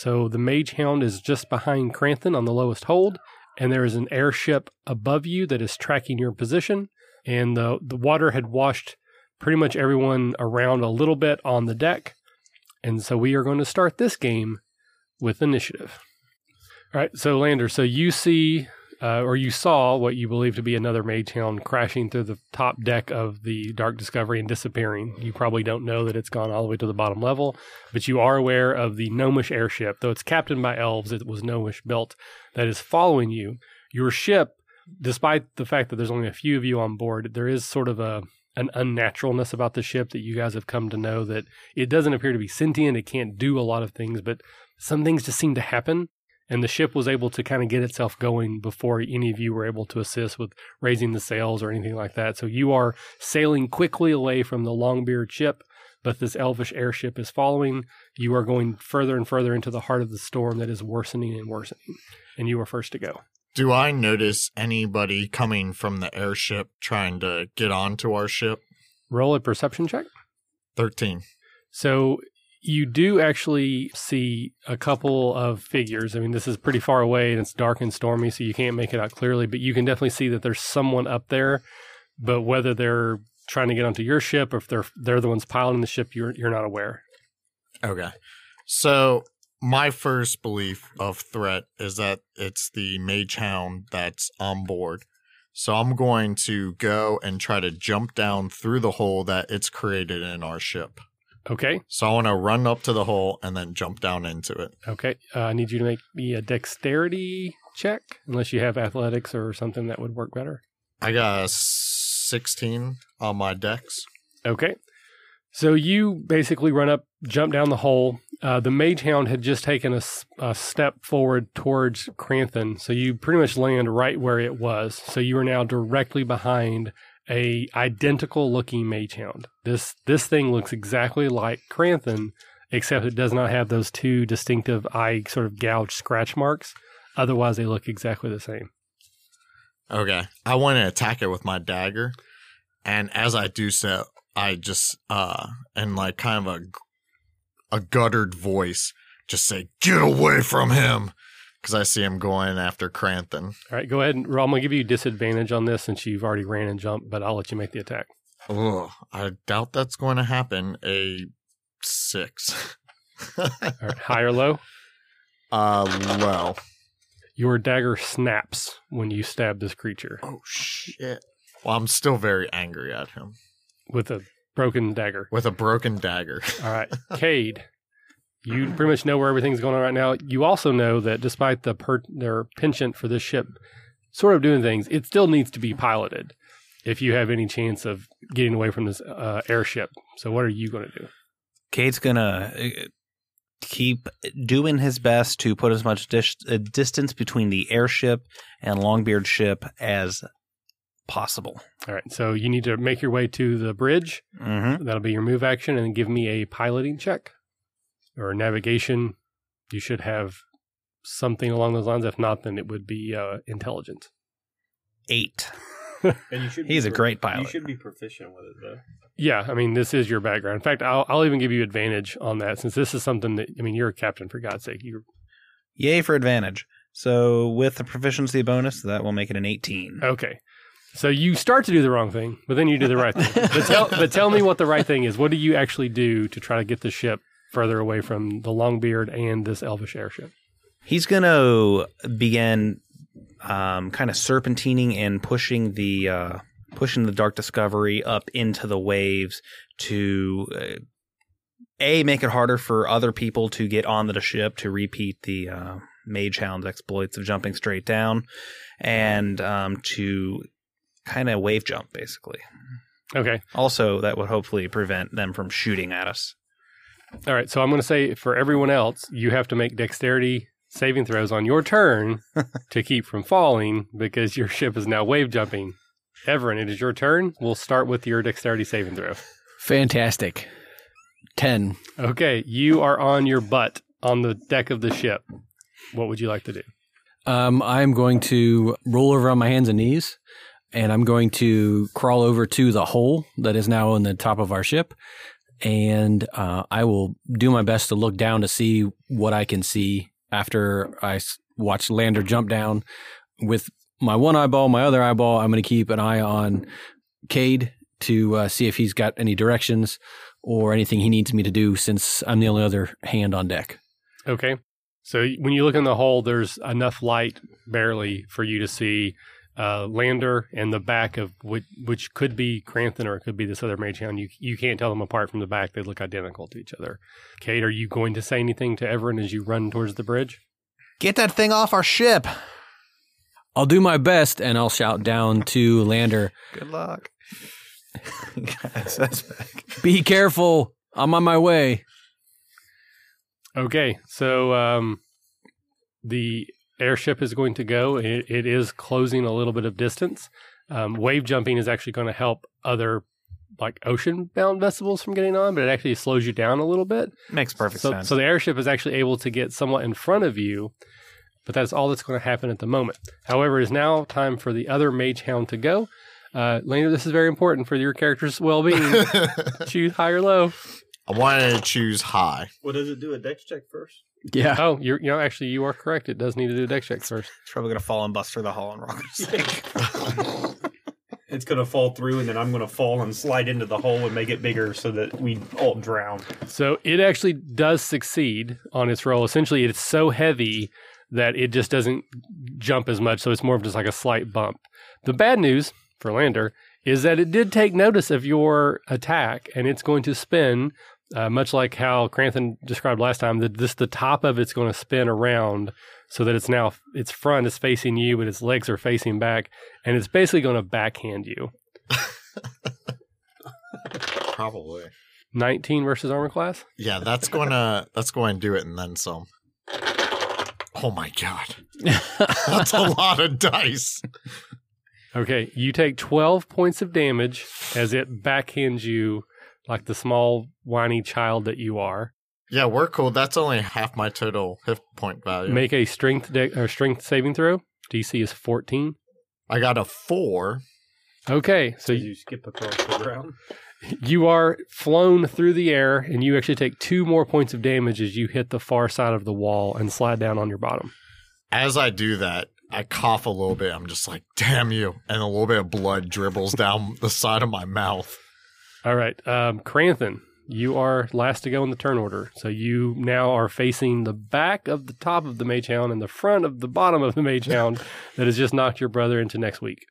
So the Mage Hound is just behind Kranthin on the lowest hold, and there is an airship above you that is tracking your position. And the the water had washed pretty much everyone around a little bit on the deck. And so we are going to start this game with initiative. All right, so Lander, so you see uh, or you saw what you believe to be another mage hound crashing through the top deck of the Dark Discovery and disappearing. You probably don't know that it's gone all the way to the bottom level, but you are aware of the gnomish airship, though it's captained by elves, it was gnomish built, that is following you. Your ship, despite the fact that there's only a few of you on board, there is sort of a an unnaturalness about the ship that you guys have come to know that it doesn't appear to be sentient. It can't do a lot of things, but some things just seem to happen and the ship was able to kind of get itself going before any of you were able to assist with raising the sails or anything like that. So you are sailing quickly away from the Longbeard ship, but this elvish airship is following. You are going further and further into the heart of the storm that is worsening and worsening, and you are first to go. Do I notice anybody coming from the airship trying to get onto our ship? Roll a perception check. 13. So you do actually see a couple of figures. I mean, this is pretty far away and it's dark and stormy, so you can't make it out clearly, but you can definitely see that there's someone up there. But whether they're trying to get onto your ship or if they're they're the ones piloting the ship, you're you're not aware. Okay. So my first belief of threat is that it's the mage hound that's on board. So I'm going to go and try to jump down through the hole that it's created in our ship. Okay. So I want to run up to the hole and then jump down into it. Okay. Uh, I need you to make me a dexterity check, unless you have athletics or something that would work better. I got a 16 on my dex. Okay. So you basically run up, jump down the hole. Uh, the mage hound had just taken a step forward towards Kranthin. So you pretty much land right where it was. So you are now directly behind a identical looking mage hound. This this thing looks exactly like Kranthin, except it does not have those two distinctive eye sort of gouged scratch marks. Otherwise, they look exactly the same. Okay. I want to attack it with my dagger. And as I do so, I just, uh, in like kind of a, a guttered voice, just say, get away from him. Cause I see him going after Kranthin. All right, go ahead and. I'm gonna give you disadvantage on this since you've already ran and jumped, but I'll let you make the attack. Oh, I doubt that's going to happen. A six. All right, high or low. uh, low. Your dagger snaps when you stab this creature Oh, shit. Well, I'm still very angry at him with a broken dagger. with a broken dagger. All right, Cade, you pretty much know where everything's going on right now. You also know that despite the per- their penchant for this ship sort of doing things, it still needs to be piloted if you have any chance of getting away from this uh, airship. So, what are you going to do? Cade's gonna uh, keep doing his best to put as much dis- uh, distance between the airship and Longbeard ship as possible. All right, so you need to make your way to the bridge. Mm-hmm. That'll be your move action, and give me a piloting check or navigation. You should have something along those lines. If not, then it would be uh, intelligence. Eight. And you should He's a great pilot. You should be proficient with it though. Yeah, I mean, this is your background. In fact, I'll, I'll even give you advantage on that since this is something that, I mean, you're a captain, for God's sake. You Yay for advantage. So with the proficiency bonus, that will make it an 18. Okay. So you start to do the wrong thing, but then you do the right thing. But tell, but tell me what the right thing is. What do you actually do to try to get the ship further away from the Longbeard and this elvish airship? He's going to begin um, kind of serpentining and pushing the uh, pushing the Dark Discovery up into the waves to uh, a make it harder for other people to get onto the ship to repeat the uh, Mage Hound's exploits of jumping straight down, and um, to kind of wave jump basically. Okay. Also, that would hopefully prevent them from shooting at us. All right. So I'm going to say for everyone else, you have to make dexterity saving throws on your turn to keep from falling because your ship is now wave jumping. Everin, it is your turn. We'll start with your dexterity saving throw. Fantastic. 10. Okay. You are on your butt on the deck of the ship. What would you like to do? Um, I'm going to roll over on my hands and knees, and I'm going to crawl over to the hole that is now on the top of our ship. And uh, I will do my best to look down to see what I can see after I watch Lander jump down. With my one eyeball, my other eyeball, I'm going to keep an eye on Cade to uh, see if he's got any directions or anything he needs me to do since I'm the only other hand on deck. Okay. So when you look in the hole, there's enough light barely for you to see uh, Lander and the back of which, which could be Kranthin or it could be this other mage hound. You you can't tell them apart from the back; they look identical to each other. Cade, are you going to say anything to Everin as you run towards the bridge? Get that thing off our ship. I'll do my best and I'll shout down to Lander, Good luck. Guys, that's back. be careful. I'm on my way. Okay, so um, the airship is going to go. It, it is closing a little bit of distance. Um, wave jumping is actually going to help other like ocean bound vessels from getting on, but it actually slows you down a little bit. Makes perfect so, sense. so the airship is actually able to get somewhat in front of you, but that's all that's going to happen at the moment. However, it is now time for the other mage hound to go. Uh, Lena, this is very important for your character's well being. Choose high or low. I wanted to choose high. What does it do? A dex check first? Yeah. Oh, you're, you know, actually, you are correct. It does need to do a dex check first. it's probably gonna fall and bust through the hull and rock. It's gonna fall through, and then I'm gonna fall and slide into the hole and make it bigger so that we all drown. So it actually does succeed on its roll. Essentially, it's so heavy that it just doesn't jump as much. So it's more of just like a slight bump. The bad news for Lander is that it did take notice of your attack and it's going to spin, uh, much like how Kranthin described last time, that this the top of it's going to spin around so that it's now its front is facing you, but its legs are facing back, and it's basically going to backhand you. Probably. 19 versus armor class. Yeah, that's gonna that's going to do it and then some. Oh my god. That's a lot of dice. Okay, you take 12 points of damage as it backhands you like the small, whiny child that you are. Yeah, we're cool. That's only half my total hit point value. Make a strength de- or strength saving throw. DC is 14. I got a four. Okay, so So you, you skip across the ground. you are flown through the air and you actually take two more points of damage as you hit the far side of the wall and slide down on your bottom. As I do that, I cough a little bit. I'm just like, damn you. And a little bit of blood dribbles down the side of my mouth. All right, um, Kranthin, you are last to go in the turn order. So you now are facing the back of the top of the Mage Hound and the front of the bottom of the Mage Hound that has just knocked your brother into next week.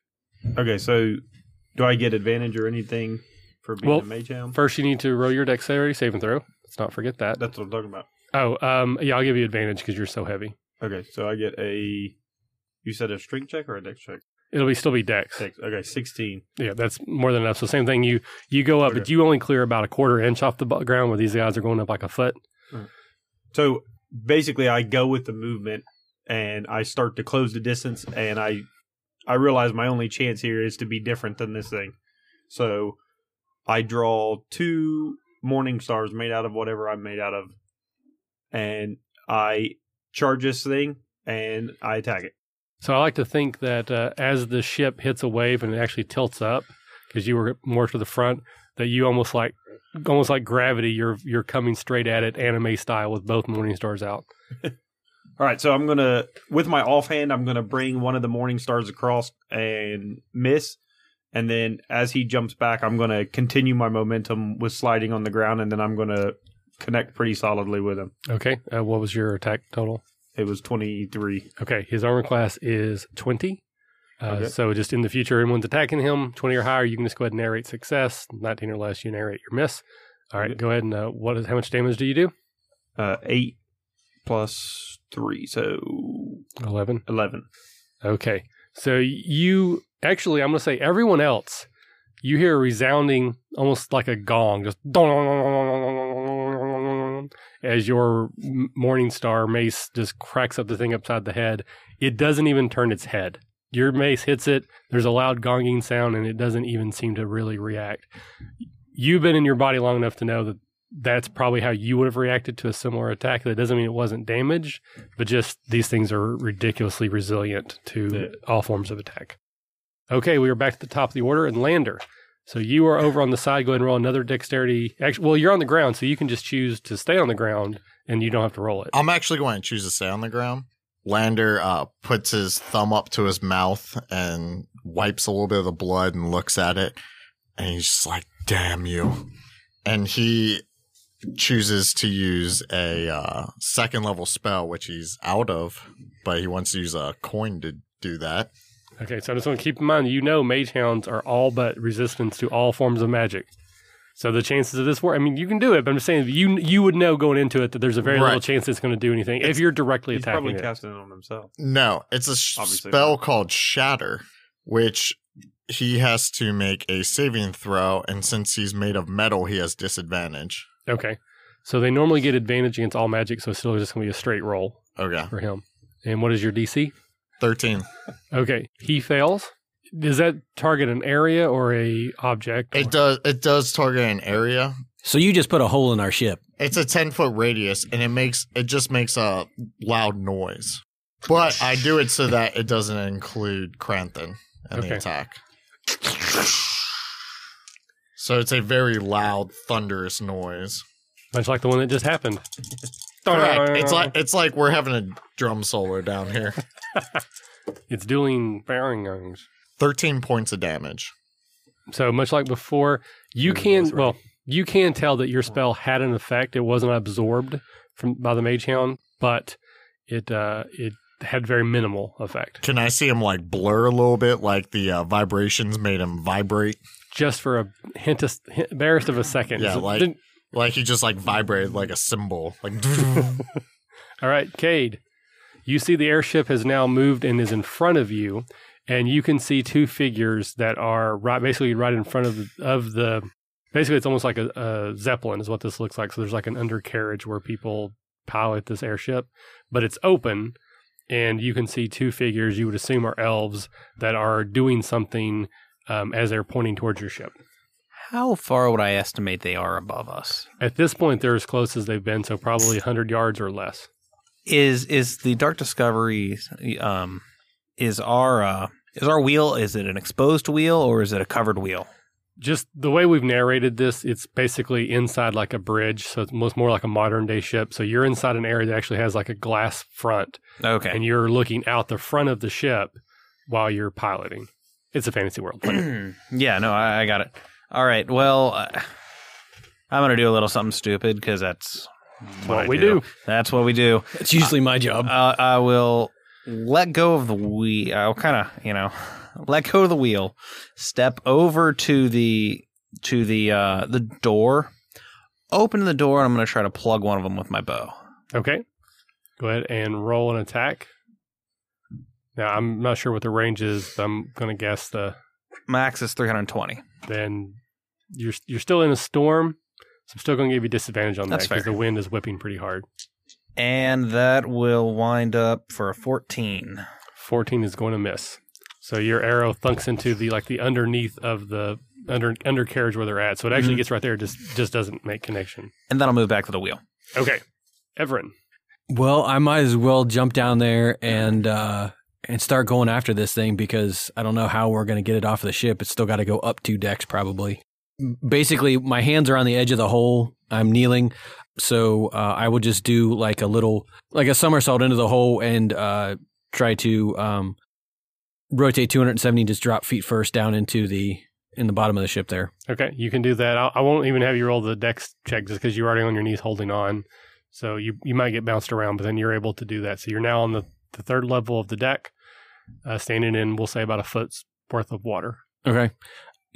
Okay, so do I get advantage or anything for being Well, a mage hound? First, you need to roll your dexterity and throw. Let's not forget that. That's what I'm talking about. Oh, um, yeah, I'll give you advantage because you're so heavy. Okay, so I get a. You said a strength check or a dex check? It'll be still be dex. Dex. Okay, sixteen. Yeah, that's more than enough. So same thing. You you go up, but you only clear about a quarter inch off the ground, where these guys are going up like a foot. So basically, I go with the movement and I start to close the distance, and I I realize my only chance here is to be different than this thing. So I draw two morning stars made out of whatever I'm made out of, and I charge this thing and I attack it. So I like to think that uh, as the ship hits a wave and it actually tilts up, because you were more to the front, that you almost like almost like gravity. You're you're coming straight at it, anime style, with both morning stars out. All right, so I'm gonna with my offhand, I'm gonna bring one of the morning stars across and miss, and then as he jumps back, I'm gonna continue my momentum with sliding on the ground, and then I'm gonna connect pretty solidly with him. Okay, uh, what was your attack total? It was 23. Okay, his armor class is 20. Uh, Okay. So just in the future, anyone's attacking him, 20 or higher, you can just go ahead and narrate success. 19 or less, you narrate your miss. All right, Okay. go ahead and uh, what is how much damage do you do? Uh, eight plus three, so 11. 11. Okay, so you actually, I'm going to say everyone else, you hear a resounding, almost like a gong, just as your morning star mace just cracks up the thing upside the head. It doesn't even turn its head. Your mace hits it. There's a loud gonging sound, and it doesn't even seem to really react. You've been in your body long enough to know that that's probably how you would have reacted to a similar attack. That doesn't mean it wasn't damaged, but just these things are ridiculously resilient to Yeah. all forms of attack. Okay, we are back to the top of the order and Lander. So you are over on the side. Go ahead and roll another dexterity. Actually, well, you're on the ground, so you can just choose to stay on the ground, and you don't have to roll it. I'm actually going to choose to stay on the ground. Lander uh, puts his thumb up to his mouth and wipes a little bit of the blood and looks at it. And he's just like, damn you. And he chooses to use a uh, second level spell, which he's out of, but he wants to use a coin to do that. Okay, so I just want to keep in mind, you know, mage hounds are all but resistance to all forms of magic. So the chances of this work, I mean, you can do it, but I'm just saying you you would know going into it that there's a very Right. little chance it's going to do anything if you're directly He's attacking probably it. casting it on himself. No, it's a sh- Obviously spell not. called Shatter, which he has to make a saving throw, and since he's made of metal, he has disadvantage. Okay, so they normally get advantage against all magic, so it's still just going to be a straight roll Okay, for him. And what is your DC? 13. Okay, he fails. Does that target an area or a object? It does. It does target an area. So you just put a hole in our ship. It's a 10 foot radius, and it makes it just makes a loud noise. But I do it so that it doesn't include Kranthin in Okay. the attack. So it's a very loud, thunderous noise. Much like the one that just happened. Correct. It's like it's like we're having a drum solo down here. It's dueling barons. 13 points of damage. So much like before, you can was right. well, you can tell that your spell had an effect. It wasn't absorbed from by the mage hound, but it uh it had very minimal effect. Can I see him like blur a little bit, like the uh, vibrations made him vibrate? Just for a hint, of, hint barest of a second. Yeah, like- Like he just like vibrated like a cymbal. Like all right, Cade. You see the airship has now moved and is in front of you, and you can see two figures that are right, basically right in front of the, of the. Basically, it's almost like a, a zeppelin, is what this looks like. So there's like an undercarriage where people pilot this airship, but it's open, and you can see two figures you would assume are elves that are doing something um, as they're pointing towards your ship. How far would I estimate they are above us? At this point, they're as close as they've been, so probably 100 yards or less. Is is the Dark Discovery um is our uh is our wheel is it an exposed wheel or is it a covered wheel? just the way we've narrated this, it's basically inside like a bridge. So it's most more like a modern day ship. So you're inside an area that actually has like a glass front Okay. and you're looking out the front of the ship while you're piloting. It's a fantasy world. Yeah, no, I, I got it. All right. Well, uh, I'm gonna do a little something stupid because that's what I we do. That's what we do. It's usually my job. Uh, I will let go of the wheel. I'll kind of, you know, let go of the wheel. Step over to the to the uh, the door. Open the door, and I'm going to try to plug one of them with my bow. Okay. Go ahead and roll an attack. Now, I'm not sure what the range is, but I'm going to guess the Max is 320. then you're you're still in a storm. So I'm still going to give you disadvantage on That's that because the wind is whipping pretty hard. And that will wind up for a 14. 14 is going to miss. So your arrow thunks into the like the underneath of the under undercarriage where they're at. So it actually Mhm. gets right there, just just doesn't make connection. And then I'll move back to the wheel. Okay, Everin. Well, I might as well jump down there and uh, and start going after this thing because I don't know how we're going to get it off of the ship. It's still got to go up two decks probably. Basically, my hands are on the edge of the hole. I'm kneeling, so uh, I will just do like a little like a somersault into the hole and uh, try to um, rotate 270, just drop feet first down into the in the bottom of the ship there. Okay, you can do that. I'll, I won't even have you roll the dex check just because you're already on your knees holding on. So you you might get bounced around, but then you're able to do that. So you're now on the, the third level of the deck, uh, standing in we'll say about a foot's worth of water. Okay.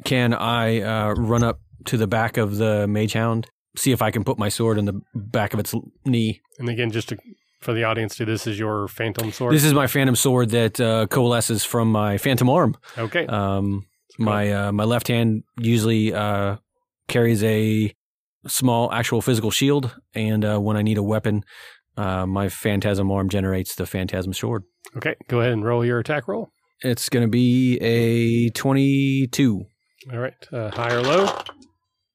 Can I uh, run up to the back of the mage hound, see if I can put my sword in the back of its knee? And again, just to, for the audience, too, this is your phantom sword. This is my phantom sword that uh, coalesces from my phantom arm. okay. Um, my uh, my left hand usually uh, carries a small actual physical shield, and uh, when I need a weapon, uh, my phantasm arm generates the phantasm sword. okay. Go ahead and roll your attack roll. It's going to be a twenty-two All right. Uh, high or low.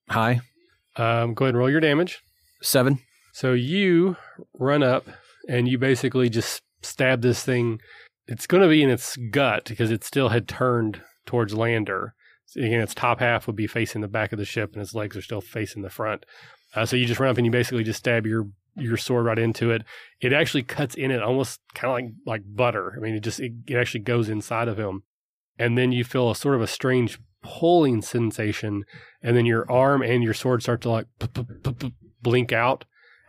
high, Um, go ahead and roll your damage. seven. So you run up and you basically just stab this thing. It's going to be in its gut because it still had turned towards Lander. So again, its top half would be facing the back of the ship, and its legs are still facing the front. Uh, so you just run up and you basically just stab your your sword right into it. It actually cuts in it almost kind of like like butter. I mean, it just it, it actually goes inside of him, and then you feel a sort of a strange pulling sensation, and then your arm and your sword start to like p- p- p- p- blink out,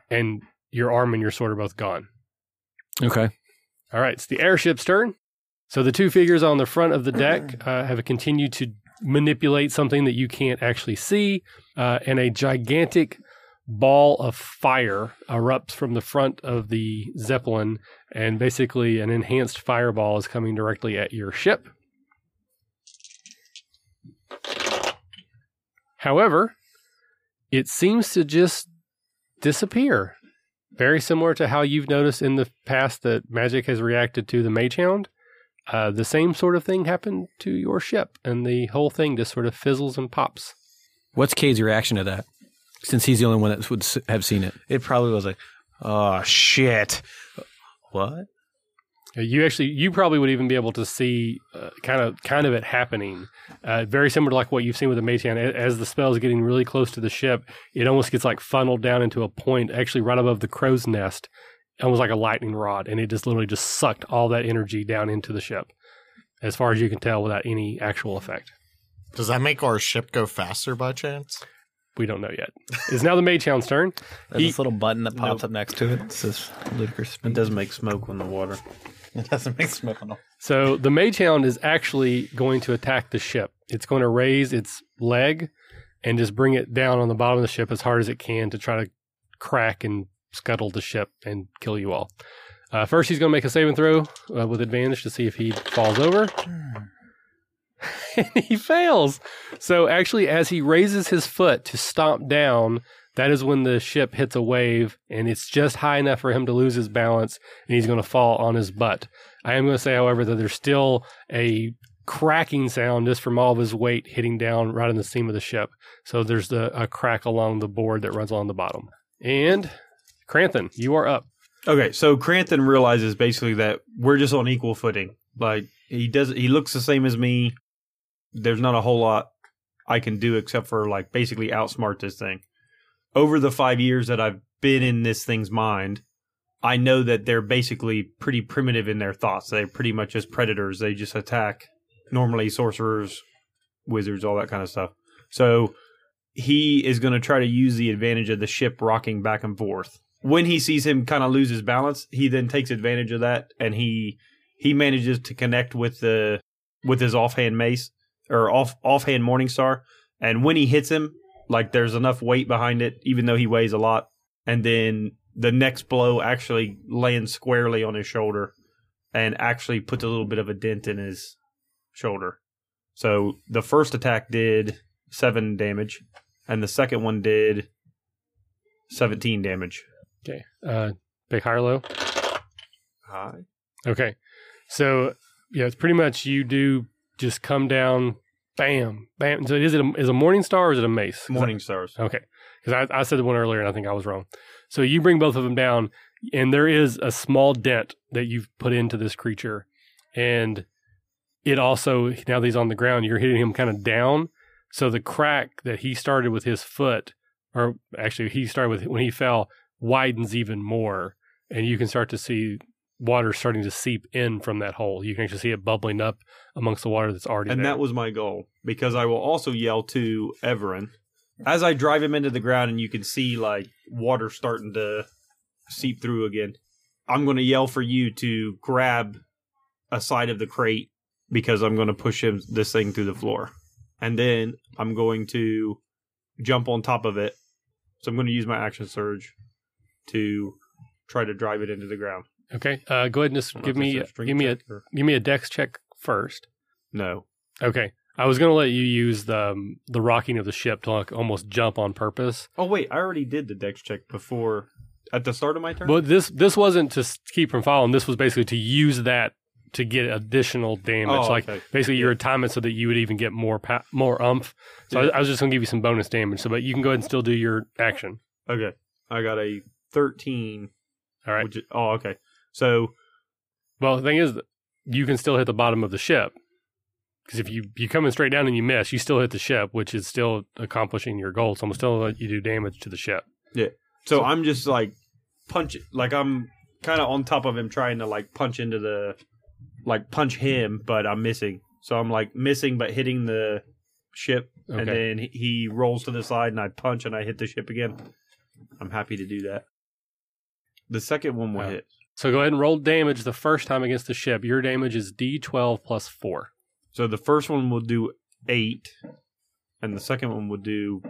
and your arm and your sword are both gone. Okay. All right, it's the airship's turn. So the two figures on the front of the deck uh, have continued to manipulate something that you can't actually see, uh, and a gigantic ball of fire erupts from the front of the zeppelin, and basically an enhanced fireball is coming directly at your ship. However, it seems to just disappear. Very similar to how you've noticed in the past that magic has reacted to the mage hound. Uh, the same sort of thing happened to your ship, and the whole thing just sort of fizzles and pops. What's Cade's reaction to that? Since he's the only one that would have seen it. It probably was like, oh shit. What? Uh, You actually, you probably would even be able to see uh, kind of, kind of it happening. Uh, very similar to like what you've seen with the Matean. As the spell is getting really close to the ship, it almost gets like funneled down into a point, actually right above the crow's nest, almost like a lightning rod, and it just literally just sucked all that energy down into the ship, as far as you can tell, without any actual effect. Does that make our ship go faster by chance? We don't know yet. It's now the Mage Hound's turn. There's He- this little button that pops Nope. up next to it. It says ludicrous. It doesn't make smoke on the water. It doesn't make smoke on So the Mage Hound is actually going to attack the ship. It's going to raise its leg and just bring it down on the bottom of the ship as hard as it can to try to crack and scuttle the ship and kill you all. Uh, first, he's going to make a saving throw uh, with advantage to see if he falls over. and he fails. So actually, as he raises his foot to stomp down, that is when the ship hits a wave, and it's just high enough for him to lose his balance, and he's going to fall on his butt. I am going to say, however, that there's still a cracking sound just from all of his weight hitting down right in the seam of the ship. So there's the a crack along the board that runs along the bottom. And Kranthin, you are up. Okay, so Kranthin realizes basically that we're just on equal footing. Like he does, he looks the same as me. There's not a whole lot I can do except for like basically outsmart this thing. Over the five years that I've been in this thing's mind, I know that they're basically pretty primitive in their thoughts. They're pretty much just predators. They just attack normally sorcerers, wizards, all that kind of stuff. So he is going to try to use the advantage of the ship rocking back and forth. When he sees him kind of lose his balance, he then takes advantage of that and he he manages to connect with the with his offhand mace or off offhand morning star. And when he hits him, like there's enough weight behind it, even though he weighs a lot, and then the next blow actually lands squarely on his shoulder and actually puts a little bit of a dent in his shoulder. So the first attack did seven damage, and the second one did seventeen damage. Okay. Uh, big high or low? Hi. Okay. So yeah, it's pretty much you do just come down, bam, bam. So is it a, is a morning star or is it a mace? I- Morning stars. Okay. Because I, I said the one earlier and I think I was wrong. So you bring both of them down, and there is a small dent that you've put into this creature. And it also, now that he's on the ground, you're hitting him kind of down. So the crack that he started with his foot, or actually he started with when he fell, widens even more. And you can start to see water starting to seep in from that hole. You can actually see it bubbling up amongst the water that's already And there. that was my goal because I will also yell to Everin as I drive him into the ground, and you can see like water starting to seep through again. I'm going to yell for you to grab a side of the crate because I'm going to push him this thing through the floor, and then I'm going to jump on top of it. So I'm going to use my action surge to try to drive it into the ground. Okay. Uh, go ahead and just I don't know give me give me a or- give me a dex check first. no. Okay. I was going to let you use the um, the rocking of the ship to like almost jump on purpose. Oh wait, I already did the dex check before at the start of my turn. But this this wasn't to keep from falling. This was basically to use that to get additional damage. Oh, like okay. basically your time it so that you would even get more pa- more umph. So Yeah. I, I was just going to give you some bonus damage. So but you can go ahead and still do your action. Okay. I got a 13. All right. Is, oh, okay. So, Well, the thing is, you can still hit the bottom of the ship. Because if you you coming straight down and you miss, you still hit the ship, which is still accomplishing your goal. So I'm still let you do damage to the ship. Yeah. So I'm just like punch like I'm kind of on top of him trying to like punch into the like punch him, but I'm missing. So I'm like missing but hitting the ship and then he- he rolls to the side and I punch and I hit the ship again. I'm happy to do that. The second one will hit. So go ahead and roll damage the first time against the ship. Your damage is D12 plus four. So the first one will do 8 and the second one will do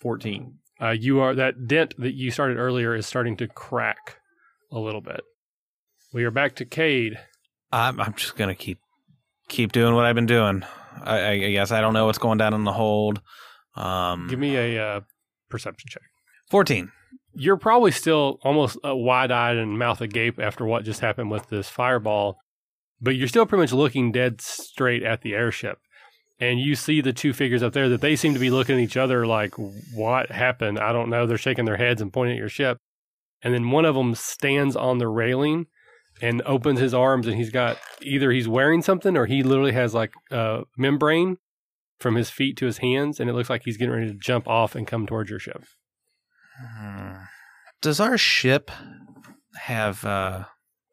14. Uh, you are that dent that you started earlier is starting to crack a little bit. We are back to Cade. I'm, I'm just gonna keep keep doing what I've been doing. I, I guess I don't know what's going down in the hold. Um, Give me a uh, perception check. fourteen. You're probably still almost uh, wide-eyed and mouth agape after what just happened with this fireball, but you're still pretty much looking dead straight at the airship. And you see the two figures up there that they seem to be looking at each other like, "What happened? I don't know." They're shaking their heads and pointing at your ship. And then one of them stands on the railing and opens his arms, and he's got either he's wearing something or he literally has like a membrane from his feet to his hands, and it looks like he's getting ready to jump off and come towards your ship. Hmm. Does our ship have uh,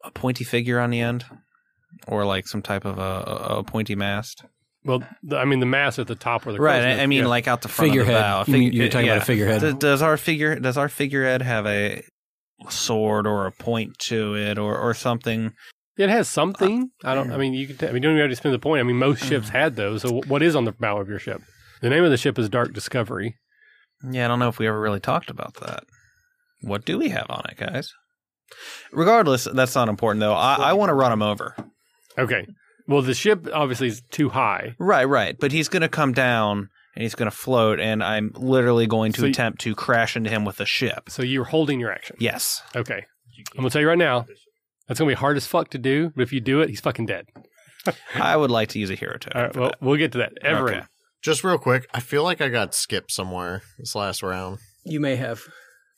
a pointy figure on the end, or like some type of a, a, a pointy mast? Well, the, I mean, the mast at the top where the Right. I, I mean, yeah. like out the front Figurehead. of the bow. You mean- you're talking about a figurehead. Does, does our figure does our figurehead have a sword or a point to it or or something? it has something. I don't. I mean, you can. T- I mean, you don't even have to spend the point. I mean, most ships had those. So, what is on the bow of your ship? The name of the ship is Dark Discovery. Yeah, I don't know if we ever really talked about that. What do we have on it, guys? Regardless, that's not important though. I, I want to run him over. Okay. Well, the ship obviously is too high. Right, right. But he's going to come down and he's going to float, and I'm literally going to So you- attempt to crash into him with a ship. So you're holding your action. Yes. Okay. I'm gonna tell you right now. That's gonna be hard as fuck to do. But if you do it, he's fucking dead. I would like to use a hero token. All right. for Well, that. we'll get to that. Everin. Okay. Just real quick, I feel like I got skipped somewhere this last round. You may have.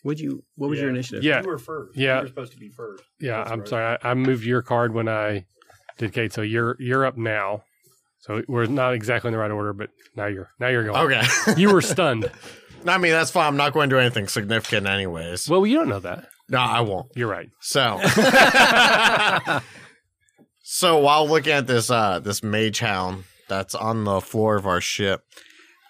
Would you? What was your initiative? Yeah. You were first. Yeah. You were supposed to be first. Yeah. That's I'm right. sorry. I, I moved your card when I did Cade. So you're you're up now. So we're not exactly in the right order, but now you're now you're going. Okay. You were stunned. I mean, that's fine. I'm not going to do anything significant, anyways. Well, you don't know that. No, I won't. You're right. So, so while looking at this uh this mage hound that's on the floor of our ship,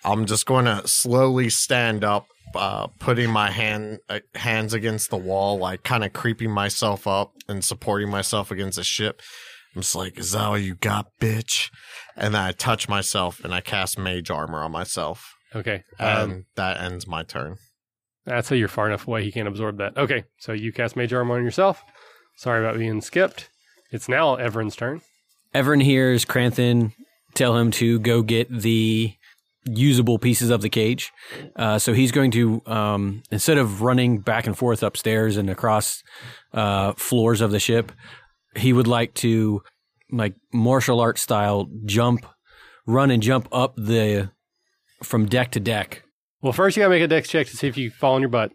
I'm just going to slowly stand up, uh, putting my hand uh, hands against the wall, like kind of creeping myself up and supporting myself against the ship. I'm just like, "Is that all you got, bitch?" And then I touch myself and I cast mage armor on myself, Okay. and Um, that ends my turn. that's how you're far enough away. He can't absorb that. Okay. So you cast Mage Armor on yourself. Sorry about being skipped. It's now Everin's turn. Everin hears Kranthin tell him to go get the usable pieces of the cage. Uh, so he's going to, um, instead of running back and forth upstairs and across uh, floors of the ship, he would like to, like martial art style, jump, run and jump up the from deck to deck. Well, first you gotta make a dex check to see if you fall on your butt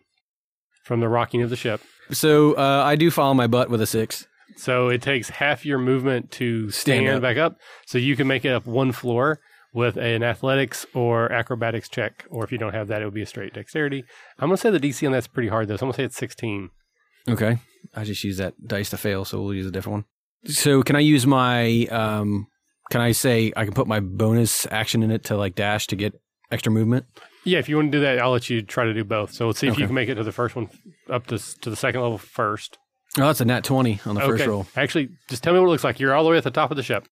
from the rocking of the ship. So uh, I do fall on my butt with a six. So it takes half your movement to stand, Stand up. back up. So you can make it up one floor with an athletics or acrobatics check. Or if you don't have that, it would be a straight dexterity. I'm gonna say the DC on that's pretty hard though. So I'm gonna say it's 16. Okay. I just use that dice to fail, so we'll use a different one. So can I use my um can I say I can put my bonus action in it to like dash to get extra movement? Yeah, if you want to do that, I'll let you try to do both. So let's see if you can make it to the first one, up to to the second level first. Oh, that's a nat 20 on the first roll. Actually, just tell me what it looks like. You're all the way at the top of the ship.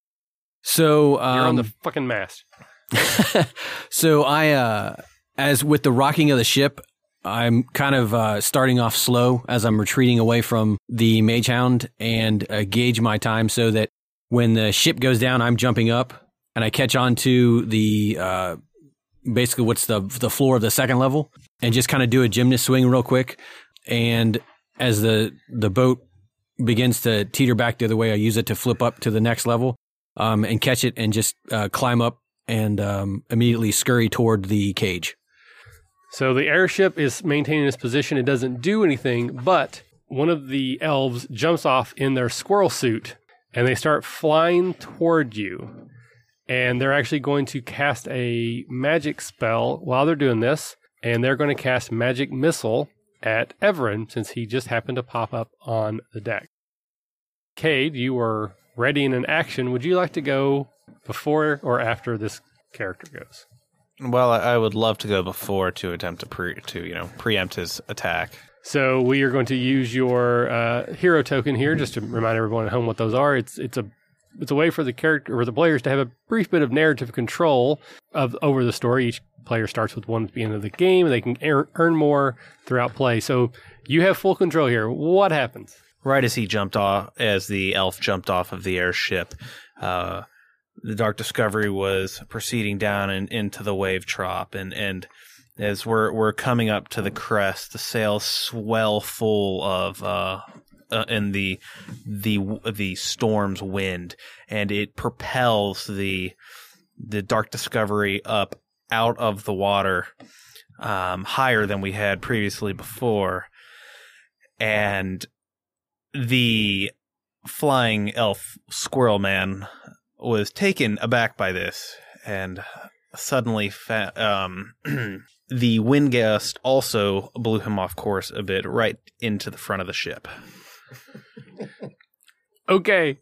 So You're on um the fucking mast. so I uh as with the rocking of the ship, I'm kind of uh, starting off slow as I'm retreating away from the mage hound and uh, gauge my time so that when the ship goes down, I'm jumping up and I catch on to the uh, basically what's the the floor of the second level and just kind of do a gymnast swing real quick. And as the the boat begins to teeter back the other way, I use it to flip up to the next level um, and catch it and just uh, climb up and um, immediately scurry toward the cage. So the airship is maintaining its position. It doesn't do anything, but one of the elves jumps off in their squirrel suit and they start flying toward you. and they're actually going to cast a magic spell while they're doing this, and they're going to cast magic missile at Everin since he just happened to pop up on the deck. Cade, you were ready in an action. Would you like to go before or after this character goes? Well, I I would love to go before to attempt to pre to you know preempt his attack. So we are going to use your uh, hero token here, just to remind everyone at home what those are. It's it's a it's a way for the character or the players to have a brief bit of narrative control of over the story. Each player starts with one at the beginning of the game. And they can ear- earn more throughout play. So you have full control here. What happens? Right as he jumped off, as the elf jumped off of the airship, uh, the Dark Discovery was proceeding down and into the wave trop, and and as we're we're coming up to the crest, the sails swell full of uh, uh in the the the storm's wind, and it propels the the Dark Discovery up out of the water, um, higher than we had previously before, and the flying elf squirrel man was taken aback by this and suddenly fa- um, the wind gust also blew him off course a bit right into the front of the ship Okay.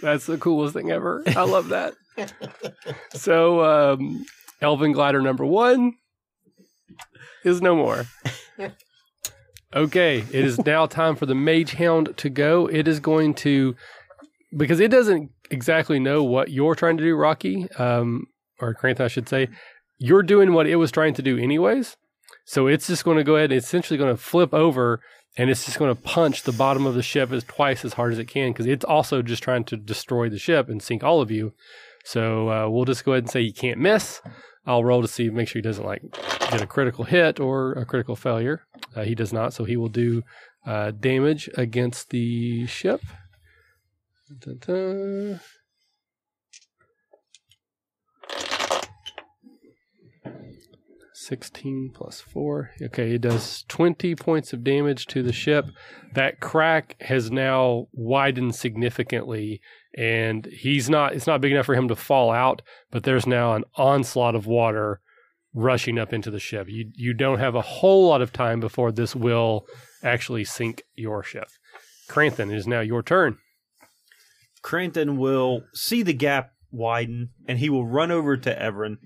That's the coolest thing ever. I love that. so, um, Elven Glider number one is no more. Okay, it is now time for the Mage Hound to go. It is going to, because it doesn't exactly know what you're trying to do, Rocky, um, or Cranth, I should say. You're doing what it was trying to do, anyways. So it's just going to go ahead and essentially going to flip over and it's just going to punch the bottom of the ship as twice as hard as it can because it's also just trying to destroy the ship and sink all of you. So uh, we'll just go ahead and say you can't miss. I'll roll to see, make sure he doesn't like get a critical hit or a critical failure. Uh, he does not, so he will do uh, damage against the ship. Dun, dun, dun. 16 plus 4. Okay, he does 20 points of damage to the ship. That crack has now widened significantly and he's not it's not big enough for him to fall out, but there's now an onslaught of water rushing up into the ship. You you don't have a whole lot of time before this will actually sink your ship. Kranthin, it is now your turn. Kranthin will see the gap widen and he will run over to Everin.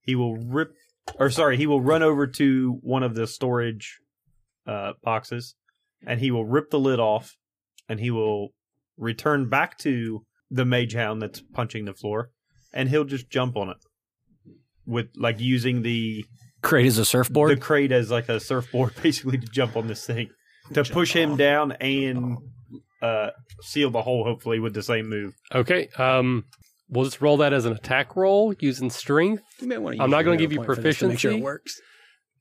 He will rip or sorry, he will run over to one of the storage uh, boxes and he will rip the lid off and he will return back to the mage hound that's punching the floor and he'll just jump on it with like using the Crate as a surfboard. the crate as like a surfboard basically to jump on this thing to push him down and uh, seal the hole hopefully with the same move. Okay. Um, we'll just roll that as an attack roll using strength. You may wanna I'm use not gonna give you point for this to make sure it proficiency. works.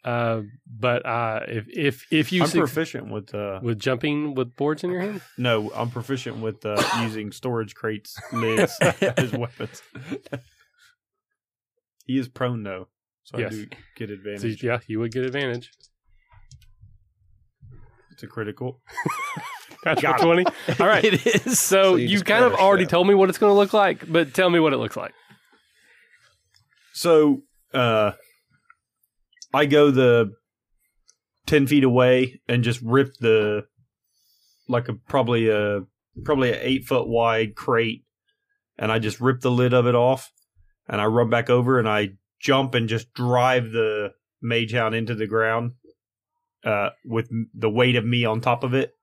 Uh, but uh, if if if you I'm suc- proficient with uh with jumping with boards in your hand, no, I'm proficient with uh using storage crates lids as weapons. he is prone though, so Yes. I do get so advantage. yeah, you would get advantage. It's a critical. Natural Got it. twenty. All right. It is. So, So you you kind of already that. told me what it's going to look like, but tell me what it looks like. So uh I go the ten feet away and just rip the like a probably a probably an eight foot wide crate and I just rip the lid of it off and I run back over and I jump and just drive the mage hound into the ground uh with the weight of me on top of it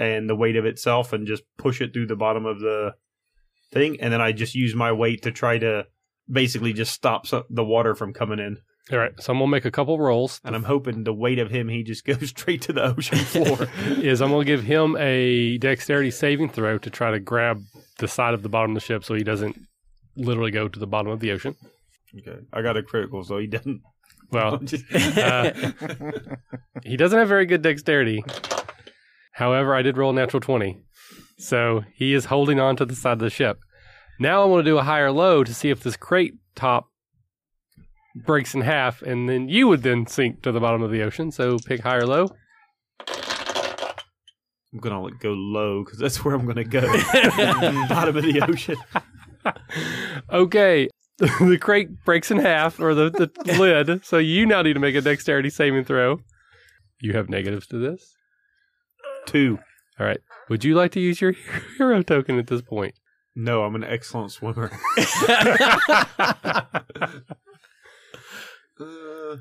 and the weight of itself and just push it through the bottom of the thing and then I just use my weight to try to basically just stop so- the water from coming in. All right. So I'm going to make a couple rolls. And I'm hoping the weight of him, he just goes straight to the ocean floor. Is I'm going to give him a dexterity saving throw to try to grab the side of the bottom of the ship so he doesn't literally go to the bottom of the ocean. okay, I got a critical, so he doesn't. Well, uh, he doesn't have very good dexterity. However, I did roll a natural 20. So he is holding on to the side of the ship. Now I want to do a higher low to see if this crate top breaks in half, and then you would then sink to the bottom of the ocean. So pick higher low. I'm gonna go low because that's where I'm gonna go. bottom of the ocean. okay. the crate breaks in half, or the, the lid. So you now need to make a dexterity saving throw. You have negatives to this. Two. All right. Would you like to use your hero token at this point? No, I'm an excellent swimmer.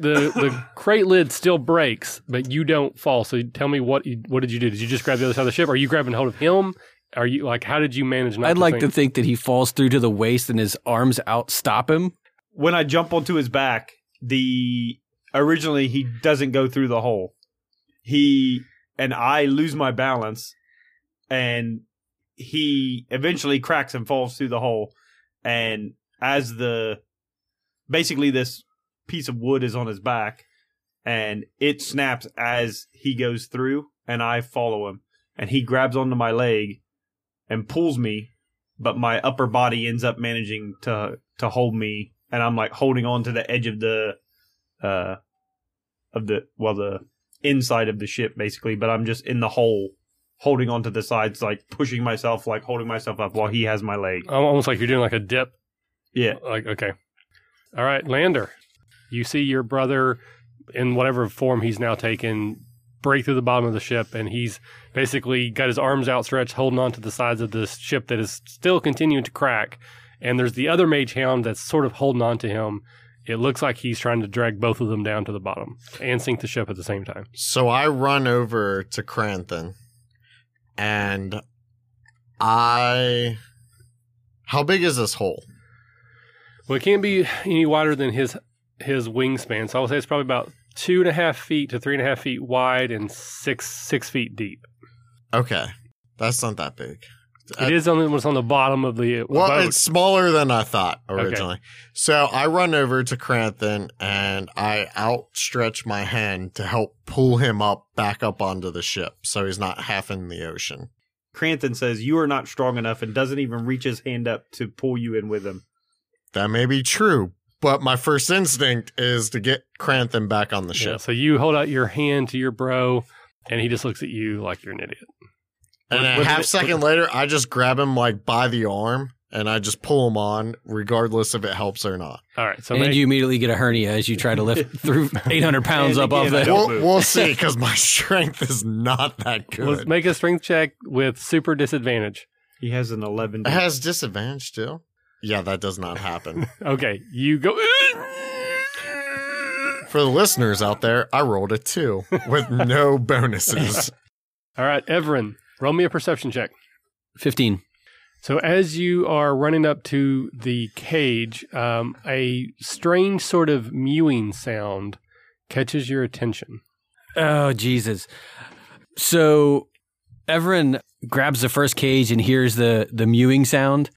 The the crate lid still breaks, but you don't fall. So tell me what you, what did you do? Did you just grab the other side of the ship? Are you grabbing hold of him? Are you like how did you manage not I'd to like sink? to think that he falls through to the waist and his arms out stop him. when I jump onto his back, the originally he doesn't go through the hole. He and I lose my balance, and he eventually cracks and falls through the hole. And as the basically this piece of wood is on his back, and it snaps as he goes through, and I follow him, and he grabs onto my leg and pulls me, but my upper body ends up managing to to hold me and I'm like holding on to the edge of the uh of the well the inside of the ship basically, but I'm just in the hole holding onto the sides like pushing myself like holding myself up while he has my leg. almost like you're doing like a dip. Yeah. Like okay. All right, Lander. You see your brother in whatever form he's now taken break through the bottom of the ship and he's basically got his arms outstretched holding on to the sides of this ship that is still continuing to crack and there's the other mage hound that's sort of holding on to him it looks like he's trying to drag both of them down to the bottom and sink the ship at the same time So I run over to Kranthin and I. How big is this hole? well it can't be any wider than his his wingspan so i would say it's probably about two and a half feet to three and a half feet wide and six six feet deep Okay. That's not that big. It is on the, what's on the bottom of the Well, boat. it's smaller than I thought originally. So I run over to Kranthin and I outstretch my hand to help pull him up back up onto the ship so he's not half in the ocean. Kranthin says you are not strong enough and doesn't even reach his hand up to pull you in with him. That may be true, but my first instinct is to get Kranthin back on the Yeah, ship. so you hold out your hand to your bro, and he just looks at you like you're an idiot. And What- a what half did second later, I just grab him like by the arm and I just pull him on, regardless if it helps or not. All right, so and make, you immediately get a hernia as you try to lift through 800 pounds up off again, I the. don't- We'll, we'll see because my strength is not that good. let's make a strength check with super disadvantage. He has an 11. It has disadvantage too. Yeah, that does not happen. Okay, you go. For the listeners out there, I rolled a two with no bonuses. All right, Everin, roll me a perception check. 15. So as you are running up to the cage, um, a strange sort of mewing sound catches your attention. Oh, Jesus. So Everin grabs the first cage and hears the, the mewing sound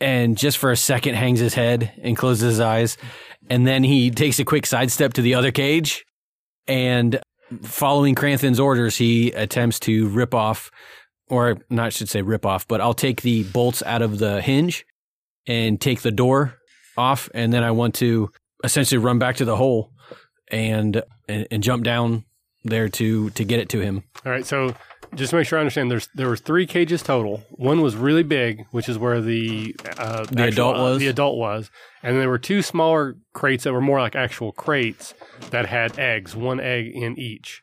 and just for a second hangs his head and closes his eyes. And then he takes a quick sidestep to the other cage and following Kranthin's orders, he attempts to rip off, or not, I should say rip off, but I'll take the bolts out of the hinge and take the door off. And then I want to essentially run back to the hole and, and, and jump down there to to get it to him. All right, so just to make sure I understand, there's there were three cages total. One was really big, which is where the uh, The adult was? The adult was, and there were two smaller crates that were more like actual crates that had eggs, one egg in each.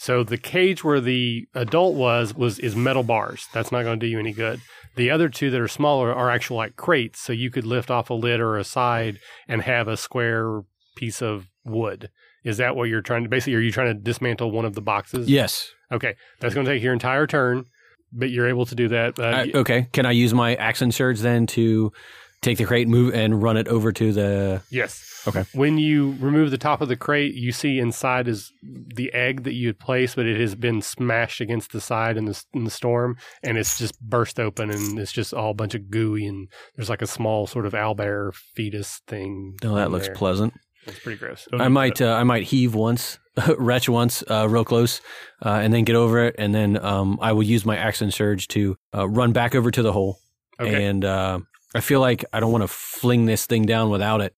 So the cage where the adult was was is metal bars. That's not going to do you any good. The other two that are smaller are actual like crates, so you could lift off a lid or a side and have a square piece of wood. Is that what you're trying to? Basically, are you trying to dismantle one of the boxes? Yes. Okay, that's going to take your entire turn, but you're able to do that. Uh, okay. Can I use my action surge then to take the crate, move, and run it over to the? yes. Okay. When you remove the top of the crate, you see inside is the egg that you had placed, but it has been smashed against the side in the in the storm, and it's just burst open, and it's just all a bunch of gooey, and there's like a small sort of owlbear fetus thing. Oh, that looks there. pleasant. It's pretty gross. Don't I might. Uh, I might heave once, retch once, uh, real close, uh, and then get over it, and then um, I will use my action surge to uh, run back over to the hole. Okay. And uh, I feel like I don't want to fling this thing down without it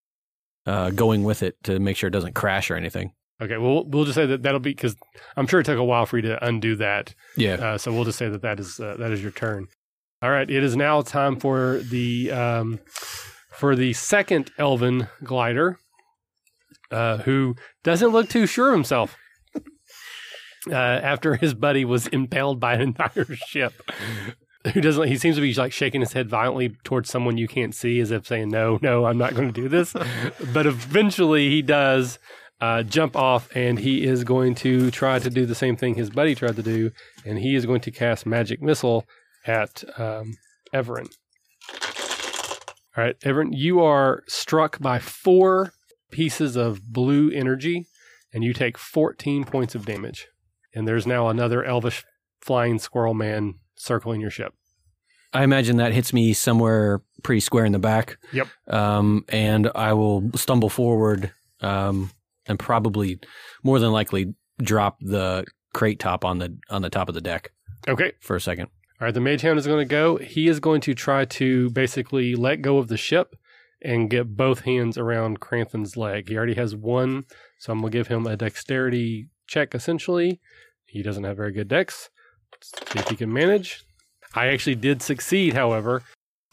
uh, going with it to make sure it doesn't crash or anything. Okay. Well, we'll just say that that'll be because I'm sure it took a while for you to undo that. Yeah. Uh, so we'll just say that that is uh, that is your turn. All right, it is now time for the um, for the second elven glider, uh, who doesn't look too sure of himself. Uh, after his buddy was impaled by an entire ship, who doesn't? He seems to be like shaking his head violently towards someone you can't see, as if saying, "No, no, I'm not going to do this." but eventually, he does uh, jump off, and he is going to try to do the same thing his buddy tried to do, and he is going to cast magic missile at um, Everin. All right, Everin, you are struck by four pieces of blue energy, and you take 14 points of damage. And there's now another elvish flying squirrel man circling your ship. I imagine that hits me somewhere pretty square in the back. Yep. Um, and I will stumble forward um, and probably, more than likely, drop the crate top on the on the top of the deck Okay. for a second. All right, the mage hound is going to go. He is going to try to basically let go of the ship and get both hands around Kranthin's leg. He already has one, so I'm going to give him a dexterity check essentially. He doesn't have very good dex. See if he can manage. I actually did succeed, however.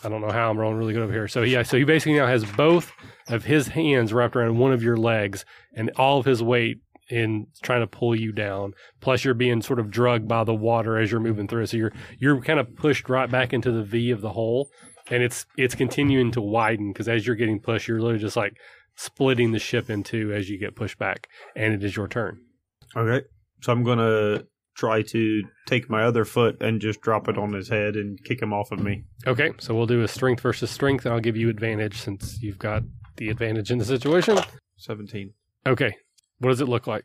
I don't know how I'm rolling really good over here. So yeah, so he basically now has both of his hands wrapped around one of your legs and all of his weight in trying to pull you down. Plus you're being sort of drugged by the water as you're moving through. So you're you're kind of pushed right back into the V of the hole and it's it's continuing to widen because as you're getting pushed, you're literally just like splitting the ship in two as you get pushed back. And it is your turn. Okay. So I'm gonna try to take my other foot and just drop it on his head and kick him off of me. Okay, so we'll do a strength versus strength, and I'll give you advantage since you've got the advantage in the situation. Seventeen. Okay, what does it look like?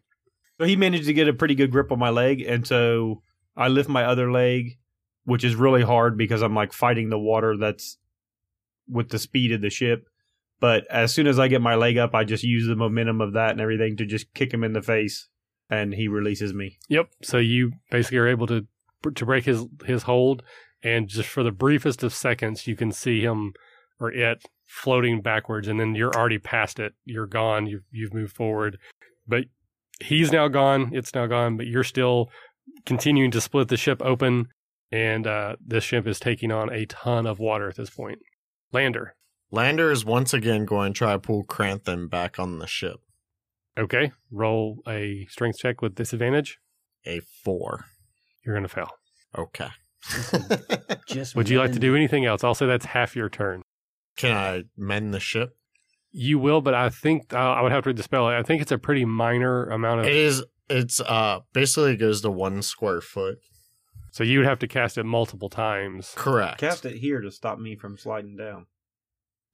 So he managed to get a pretty good grip on my leg, and so I lift my other leg, which is really hard because I'm like fighting the water that's with the speed of the ship. But as soon as I get my leg up, I just use the momentum of that and everything to just kick him in the face, and he releases me. Yep. So you basically are able to to break his his hold, and just for the briefest of seconds, you can see him or it floating backwards, and then you're already past it. You're gone. You've you've moved forward, but he's now gone. It's now gone, but you're still continuing to split the ship open, and uh, this ship is taking on a ton of water at this point. Lander. Lander is once again going to try to pull Kranthin back on the ship. Okay. Roll a strength check with disadvantage. A four. You're going to fail. Okay. Just Would you like to do anything else? I'll say that's half your turn. Can I mend the ship? You will, but I think uh, I would have to read the spell. I think it's a pretty minor amount of. It is. It's uh basically it goes to one square foot. So you would have to cast it multiple times. Correct. Cast it here to stop me from sliding down.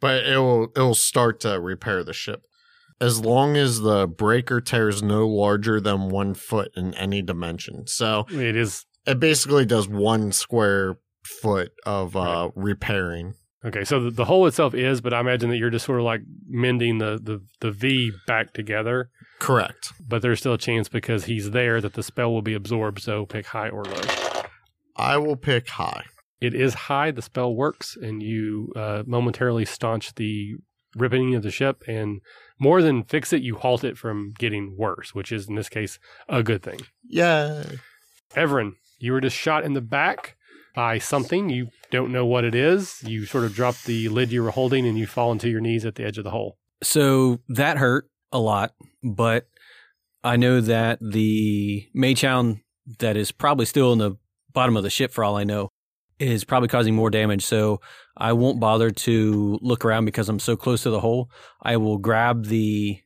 but it will it will start to repair the ship as long as the breaker tears no larger than one foot in any dimension. So It is it basically does one square foot of uh repairing. okay. So the, the hole itself is, but I imagine that you're just sort of like mending the the the V back together. Correct. But there's still a chance because he's there that the spell will be absorbed. So pick high or low. I will pick high. It is high. The spell works, and you uh, momentarily staunch the ripping of the ship, and more than fix it, you halt it from getting worse, which is in this case a good thing. Yeah. Everin, you were just shot in the back by something. You don't know what it is. You sort of drop the lid you were holding, and you fall into your knees at the edge of the hole. So that hurt a lot, but I know that the mage hound that is probably still in the bottom of the ship, for all I know, is probably causing more damage. So I won't bother to look around because I'm so close to the hole. I will grab the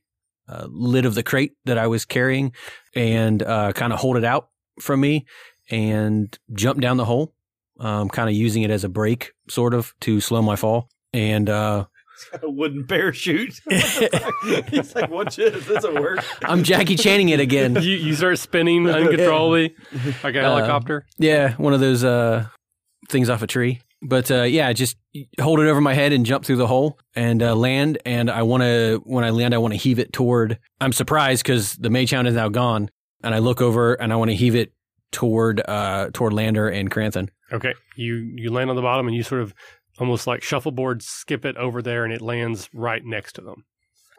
uh, lid of the crate that I was carrying and uh, kind of hold it out from me and jump down the hole, um, kind of using it as a brake, sort of, to slow my fall. And uh, It's got a wooden parachute. He's like, "Watch this. This will work." I'm Jackie Channing it again. You you start spinning uncontrollably like a Uh, helicopter. Yeah, one of those uh, things off a tree. But uh, yeah, just hold it over my head and jump through the hole and uh, land. And I want to, when I land, I want to heave it toward. I'm surprised because the mage hound is now gone, and I look over and I want to heave it toward uh, toward Lander and Cranthon. Okay, you you land on the bottom, and you sort of almost like shuffleboard skip it over there, and it lands right next to them.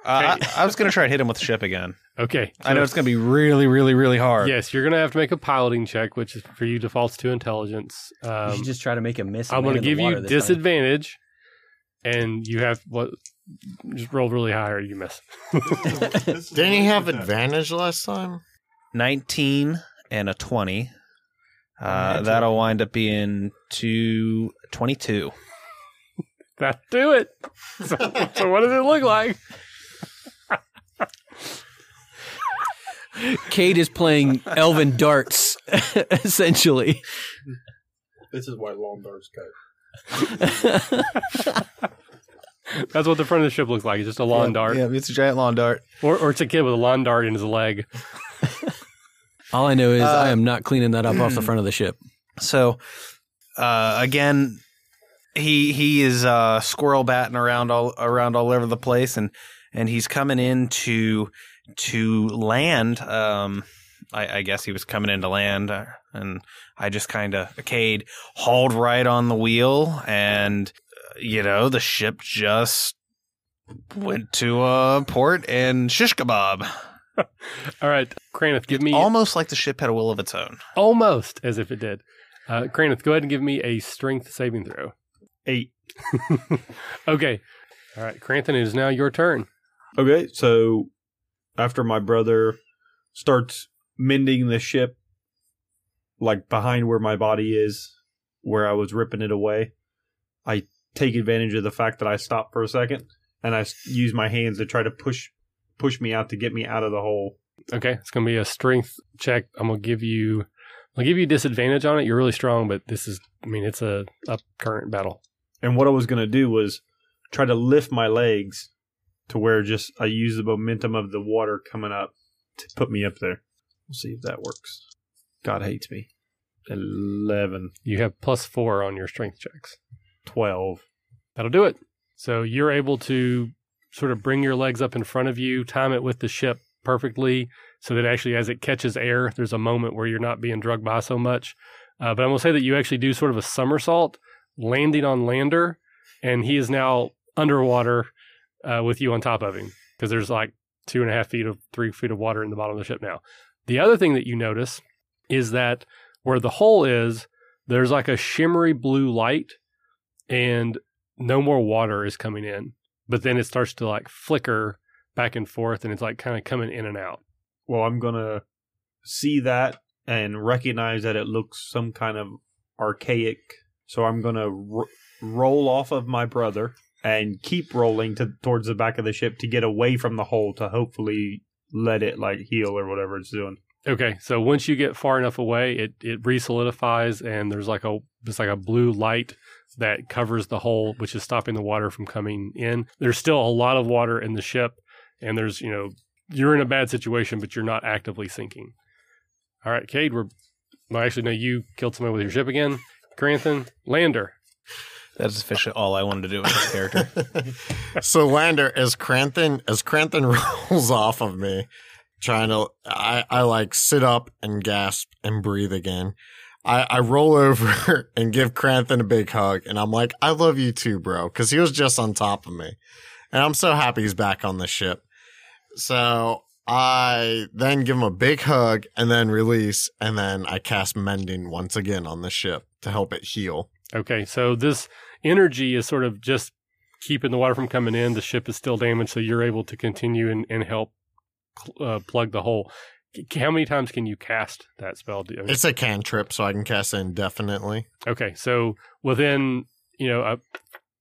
Uh, I, I was going to try and hit him with the ship again. Okay. I know it's going to be really, really, really hard. Yes, you're going to have to make a piloting check, which is for you defaults to intelligence. you Um, should just try to make him miss. I'm going going to give you disadvantage, and you have what? Just roll really high or you miss. Didn't he have advantage last time? 19 and a 20. Uh, that'll wind up being two twenty-two. 22. That do it. So, so what does it look like? Cade is playing Elven darts, essentially. This is why long darts cut. That's what the front of the ship looks like. It's just a lawn dart, Yeah, it's a giant lawn dart. or, or it's a kid with a lawn dart in his leg. All I know is Uh, I am not cleaning that up off the front of the ship. So, uh, again, he he is uh, squirrel batting around all around all over the place, and and he's coming in to to land. Um, I, I guess he was coming into land, uh, and I just kind of Cade hauled right on the wheel, and uh, you know the ship just went to a port and shish kebab, All right, Kranith, give me almost like the ship had a will of its own. almost as if it did. Uh, Kranith, go ahead and give me a strength saving throw. Eight. Okay. All right, Kranthin, it is now your turn. Okay, so after my brother starts mending the ship, like behind where my body is, where I was ripping it away, I take advantage of the fact that I stop for a second and I use my hands to try to push push me out to get me out of the hole. Okay, it's going to be a strength check. I'm going to give you, I'll give you disadvantage on it. You're really strong, but this is, I mean, it's a up current battle. And what I was going to do was try to lift my legs to where just I use the momentum of the water coming up to put me up there. We'll see if that works. God hates me. 11, You have plus four on your strength checks. 12. That'll do it. So you're able to sort of bring your legs up in front of you, time it with the ship perfectly, so that actually as it catches air, there's a moment where you're not being drugged by so much. Uh, but I'm going to say that you actually do sort of a somersault, landing on Lander, and he is now underwater uh, with you on top of him because there's like two and a half feet of three feet of water in the bottom of the ship now. The other thing that you notice is that where the hole is, there's like a shimmery blue light, and no more water is coming in. But then it starts to like flicker back and forth, and it's like kind of coming in and out. Well, I'm going to see that and recognize that it looks some kind of archaic. So I'm going to ro- roll off of my brother and keep rolling to towards the back of the ship to get away from the hole to hopefully let it like heal or whatever it's doing. Okay, so once you get far enough away, it it resolidifies, and there's like a it's like a blue light that covers the hole, which is stopping the water from coming in. There's still a lot of water in the ship, and there's you know you're in a bad situation, but you're not actively sinking. All right, Cade, we're well, actually no, you killed somebody with your ship again. Kranthin, Lander. That's officially all I wanted to do with this character. so Lander, as Kranthin as Kranthin rolls off of me, trying to I, I like sit up and gasp and breathe again. I, I roll over and give Kranthin a big hug and I'm like, I love you too, bro, because he was just on top of me. And I'm so happy he's back on the ship. So I then give him a big hug and then release, and then I cast mending once again on the ship to help it heal. Okay, so this energy is sort of just keeping the water from coming in. The ship is still damaged, so you're able to continue and, and help uh, plug the hole. How many times can you cast that spell? Do- It's a cantrip, so I can cast it indefinitely. Okay, so within, you know, uh,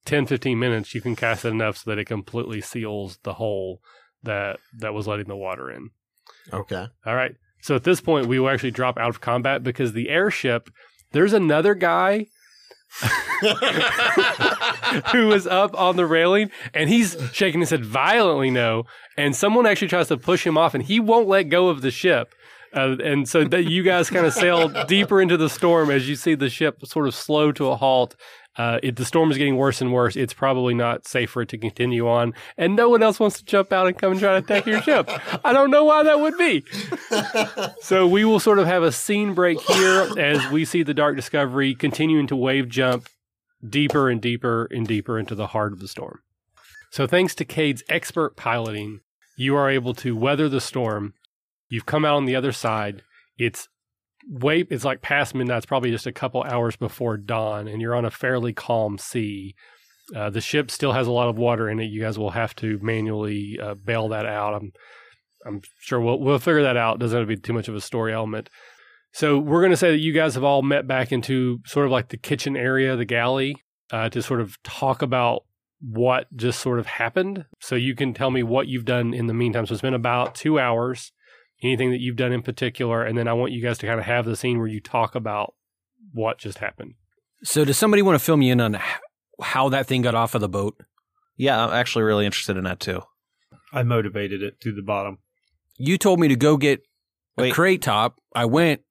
10, 15 minutes, you can cast it enough so that it completely seals the hole that, that was letting the water in. Okay. All right. So at this point, we will actually drop out of combat because the airship, there's another guy who is up on the railing and he's shaking his head violently no. And someone actually tries to push him off and he won't let go of the ship. Uh, and so that you guys kind of sail deeper into the storm as you see the ship sort of slow to a halt. Uh, it, the storm is getting worse and worse. It's probably not safe for it to continue on, and no one else wants to jump out and come and try to attack your ship. I don't know why that would be. So we will sort of have a scene break here as we see the Dark Discovery continuing to wave jump deeper and deeper and deeper into the heart of the storm. So, thanks to Cade's expert piloting, you are able to weather the storm. You've come out on the other side. It's way, it's like past midnight. It's probably just a couple hours before dawn, and you're on a fairly calm sea. Uh, the ship still has a lot of water in it. You guys will have to manually uh, bail that out. I'm, I'm sure we'll we'll figure that out. Doesn't have to be too much of a story element. So we're going to say that you guys have all met back into sort of like the kitchen area, the galley, uh, to sort of talk about what just sort of happened. So you can tell me what you've done in the meantime. So it's been about two hours. Anything that you've done in particular, and then I want you guys to kind of have the scene where you talk about what just happened. So, does somebody want to fill me in on how that thing got off of the boat? Yeah, I'm actually really interested in that too. I motivated it to the bottom. You told me to go get a crate top. I went,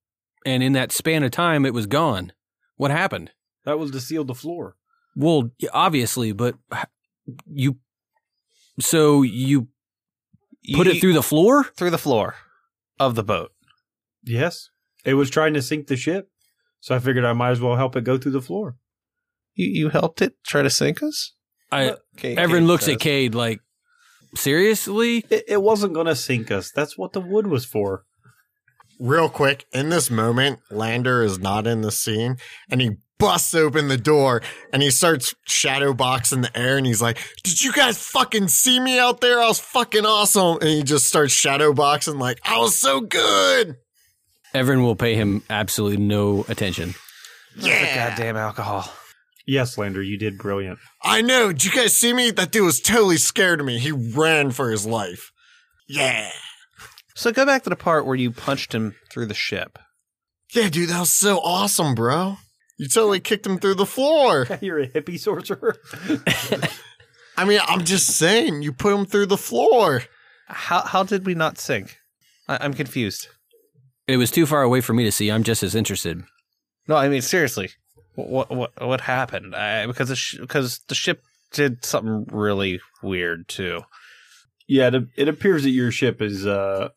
and in that span of time, it was gone. What happened? That was to seal the floor. Well, obviously, but you. So you put it through the floor? through the floor of the boat. Yes. It was trying to sink the ship. So I figured I might as well help it go through the floor. You you helped it try to sink us. I. Okay, Everyone Cade looks says. at Cade like, seriously? It, it wasn't going to sink us. That's what the wood was for. Real quick, in this moment, Lander is not in the scene and he busts open the door and he starts shadow boxing the air and he's like, Did you guys fucking see me out there? I was fucking awesome. And he just starts shadow boxing like, I was so good. Everyone will pay him absolutely no attention. Yeah. Goddamn alcohol. Yes, Lander, you did brilliant. I know. Did you guys see me? That dude was totally scared of me. He ran for his life. Yeah. So go back to the part where you punched him through the ship. Yeah, dude, that was so awesome, bro. You totally kicked him through the floor. You're a hippie sorcerer. I mean, I'm just saying, you put him through the floor. How how did we not sink? I, I'm confused. It was too far away for me to see. I'm just as interested. No, I mean seriously. What what what happened? I, because the sh- because the ship did something really weird too. yeah, it, it appears that your ship is uh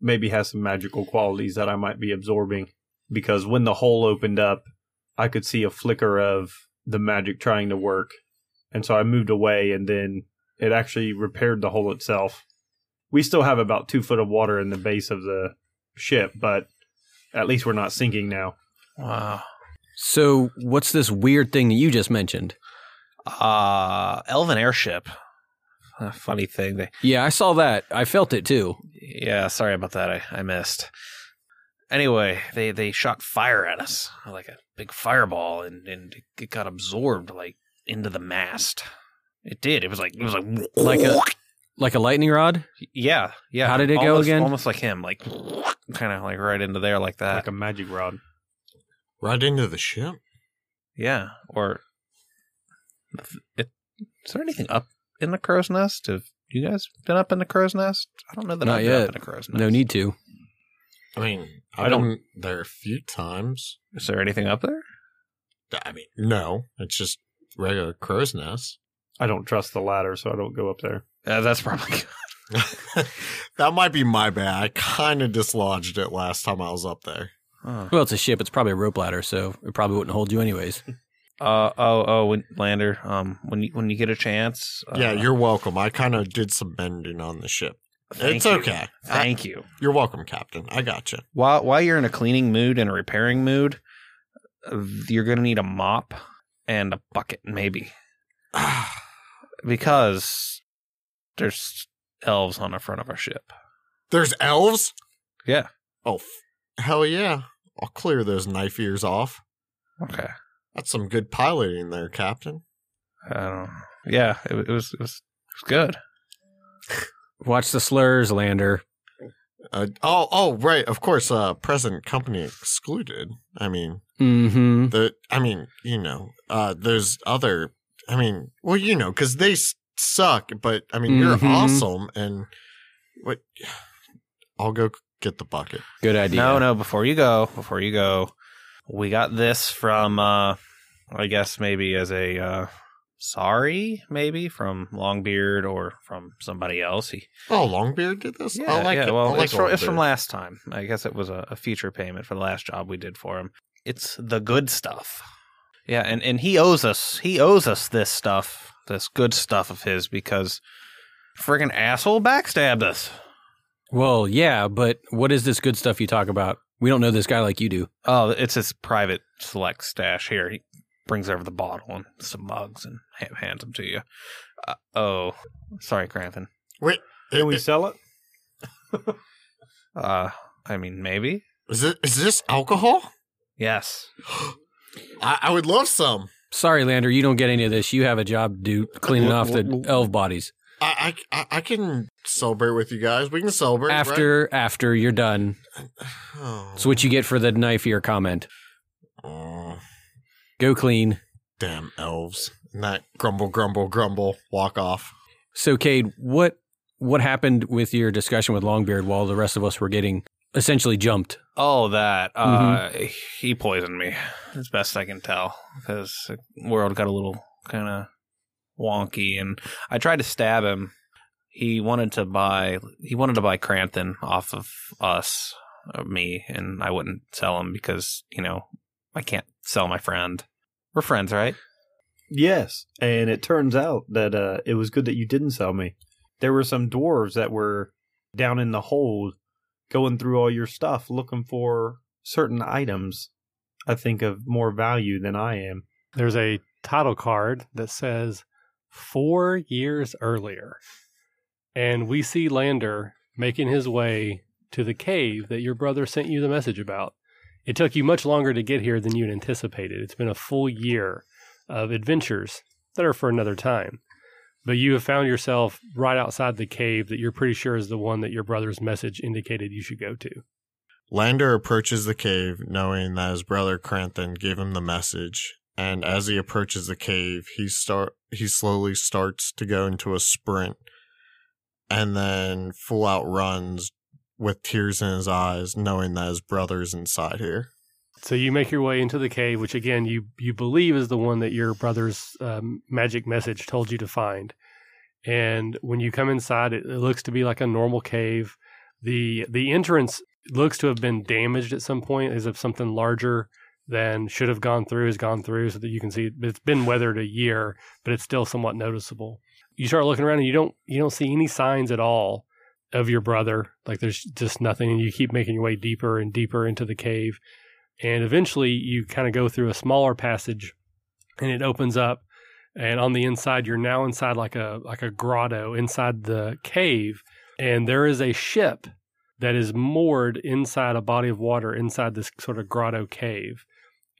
maybe has some magical qualities that I might be absorbing because when the hole opened up, I could see a flicker of the magic trying to work. And so I moved away and then it actually repaired the hole itself. We still have about 2 foot of water in the base of the ship, but at least we're not sinking now. Wow. So, what's this weird thing that you just mentioned? Uh Elven airship. A funny thing. They Yeah, I saw that. I felt it too. yeah. Sorry about that. I, I missed. Anyway, they they shot fire at us like a big fireball, and and it got absorbed like into the mast. It did. It was like it was like Like a like a lightning rod. yeah yeah. How did it go again? Almost like him, like kind of like right into there like that. like a magic rod. Right into the ship? Yeah, or it, is there anything up in the crow's nest? Have you guys been up in the crow's nest? I don't know that Not I've been yet. up in a crow's nest. No need to. I mean, I I've don't- been there a few times. Is there anything up there? I mean, no, it's just regular crow's nest. I don't trust the ladder, so I don't go up there. Uh, that's probably that might be my bad. I kind of dislodged it last time I was up there. oh. Well, it's a ship. It's probably a rope ladder, so it probably wouldn't hold you anyways. Uh, oh oh when, Lander. Um, when you when you get a chance. Uh, yeah, you're welcome. I kind of did some bending on the ship. it's you. okay. I- Thank you. you're welcome, Captain. I got you. While while you're in a cleaning mood and a repairing mood, you're gonna need a mop and a bucket, maybe, because there's elves on the front of our ship. There's elves? Yeah. Oh, f- hell yeah. I'll clear those knife ears off. Okay. That's some good piloting there, Captain. I don't. Yeah, it, it was it was it was good. Watch the slurs, Lander. Uh, oh, oh, right. Of course, uh, present company excluded. I mean, Mm-hmm. the, I mean, you know, uh, there's other, I mean, well, you know, cause they suck, but I mean, you're Mhm. awesome. And what, I'll go get the bucket. Good idea. No, no. Before you go, before you go, we got this from. uh I guess maybe as a uh sorry, maybe from Longbeard or from somebody else. He Oh, Longbeard did this? I like it. Well, I like it's, from, it's from last time. I guess it was a, a future payment for the last job we did for him. It's the good stuff. Yeah, and, and he owes us he owes us this stuff this good stuff of his because friggin' asshole backstabbed us. Well, yeah, but what is this good stuff you talk about? We don't know this guy like you do. Oh, it's his private select stash. Here, he brings over the bottle and some mugs and hands them to you. Uh, oh, sorry, Kranthin. Wait, Can we sell it? Uh, I mean, maybe. is it is this alcohol? Yes. I, I would love some. Sorry, Lander, you don't get any of this. You have a job to do cleaning off the elf bodies. I, I I- I can celebrate with you guys. We can celebrate right? After after you're done. Oh. It's what you get for the knife ear comment. Oh, Go clean. damn elves! And that grumble, grumble, grumble. Walk off. So, Cade, what what happened with your discussion with Longbeard while the rest of us were getting essentially jumped? Oh, that. Uh, he poisoned me, as best I can tell, because the world got a little kind of wonky, and I tried to stab him. He wanted to buy. He wanted to buy Kranthin off of us, of me, and I wouldn't sell him because you know I can't sell my friend. We're friends, right? Yes, and it turns out that uh, it was good that you didn't sell me. There were some dwarves that were down in the hold, going through all your stuff, looking for certain items. I think of more value than I am. There's a title card that says four years earlier. And we see Lander making his way to the cave that your brother sent you the message about. It took you much longer to get here than you had anticipated. It's been a full year of adventures that are for another time. But you have found yourself right outside the cave that you're pretty sure is the one that your brother's message indicated you should go to. Lander approaches the cave, knowing that his brother Kranthin gave him the message. And as he approaches the cave, he start he slowly starts to go into a sprint, and then full out runs with tears in his eyes, knowing that his brother's inside here. So you make your way into the cave, which again you you believe is the one that your brother's um, magic message told you to find. And when you come inside, it, it looks to be like a normal cave. the The entrance looks to have been damaged at some point, as if something larger than should have gone through has gone through, so that you can see it's been weathered a year, but it's still somewhat noticeable. You start looking around, and you don't you don't see any signs at all of your brother. Like there's just nothing, and you keep making your way deeper and deeper into the cave. And eventually you kind of go through a smaller passage and it opens up and on the inside you're now inside like a like a grotto inside the cave. And there is a ship that is moored inside a body of water inside this sort of grotto cave.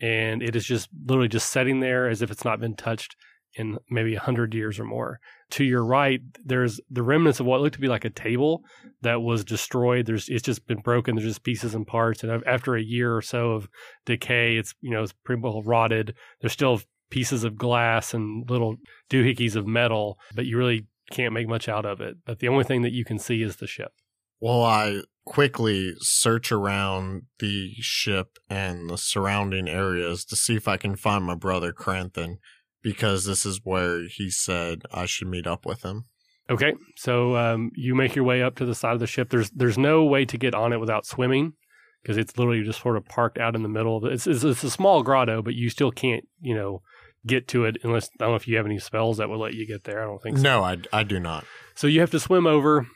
And it is just literally just sitting there as if it's not been touched in maybe a hundred years or more. To your right, there's the remnants of what looked to be like a table that was destroyed. There's it's just been broken. There's just pieces and parts. And after a year or so of decay, it's you know it's pretty well rotted. There's still pieces of glass and little doohickeys of metal, but you really can't make much out of it. But the only thing that you can see is the ship. Well, I quickly search around the ship and the surrounding areas to see if I can find my brother Kranthin, because this is where he said I should meet up with him. Okay, so um, you make your way up to the side of the ship. There's there's no way to get on it without swimming because it's literally just sort of parked out in the middle. It's, it's it's a small grotto, but you still can't you know get to it unless I don't know if you have any spells that will let you get there. I don't think so. No, I, I do not. So you have to swim over.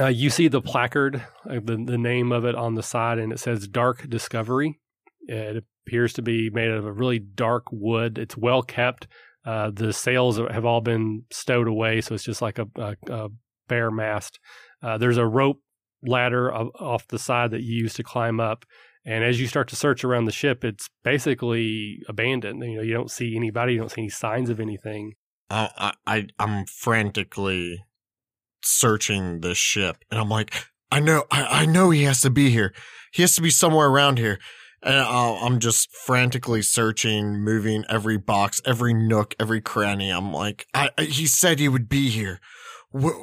Uh, you see the placard, uh, the the name of it on the side, and it says Dark Discovery. It appears to be made out of a really dark wood. It's well kept. Uh, the sails have all been stowed away, so it's just like a, a, a bare mast. Uh, there's a rope ladder off the side that you use to climb up. And as you start to search around the ship, it's basically abandoned. You know, you don't see anybody, you don't see any signs of anything. I, I I'm frantically searching the ship, and I'm like, I know, I, I know he has to be here. He has to be somewhere around here. And uh, I'm just frantically searching, moving every box, every nook, every cranny. I'm like, I, I he said he would be here. Where,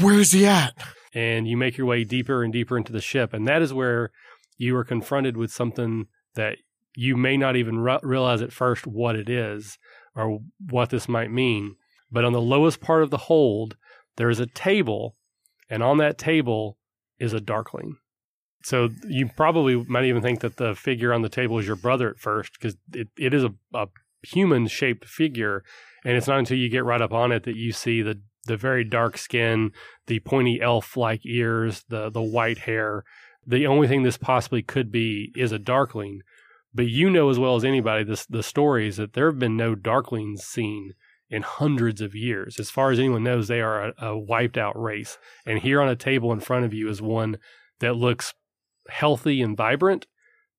where's he at? and you make your way deeper and deeper into the ship. And that is where you are confronted with something that you may not even re- realize at first what it is or what this might mean. But on the lowest part of the hold, there is a table, and on that table is a darkling. So you probably might even think that the figure on the table is your brother at first, because it, it is a, a human shaped figure. And it's not until you get right up on it that you see the the very dark skin, the pointy elf like ears, the the white hair. The only thing this possibly could be is a darkling. But you know as well as anybody this the stories that there have been no darklings seen in hundreds of years. As far as anyone knows, they are a, a wiped out race. And here on a table in front of you is one that looks healthy and vibrant,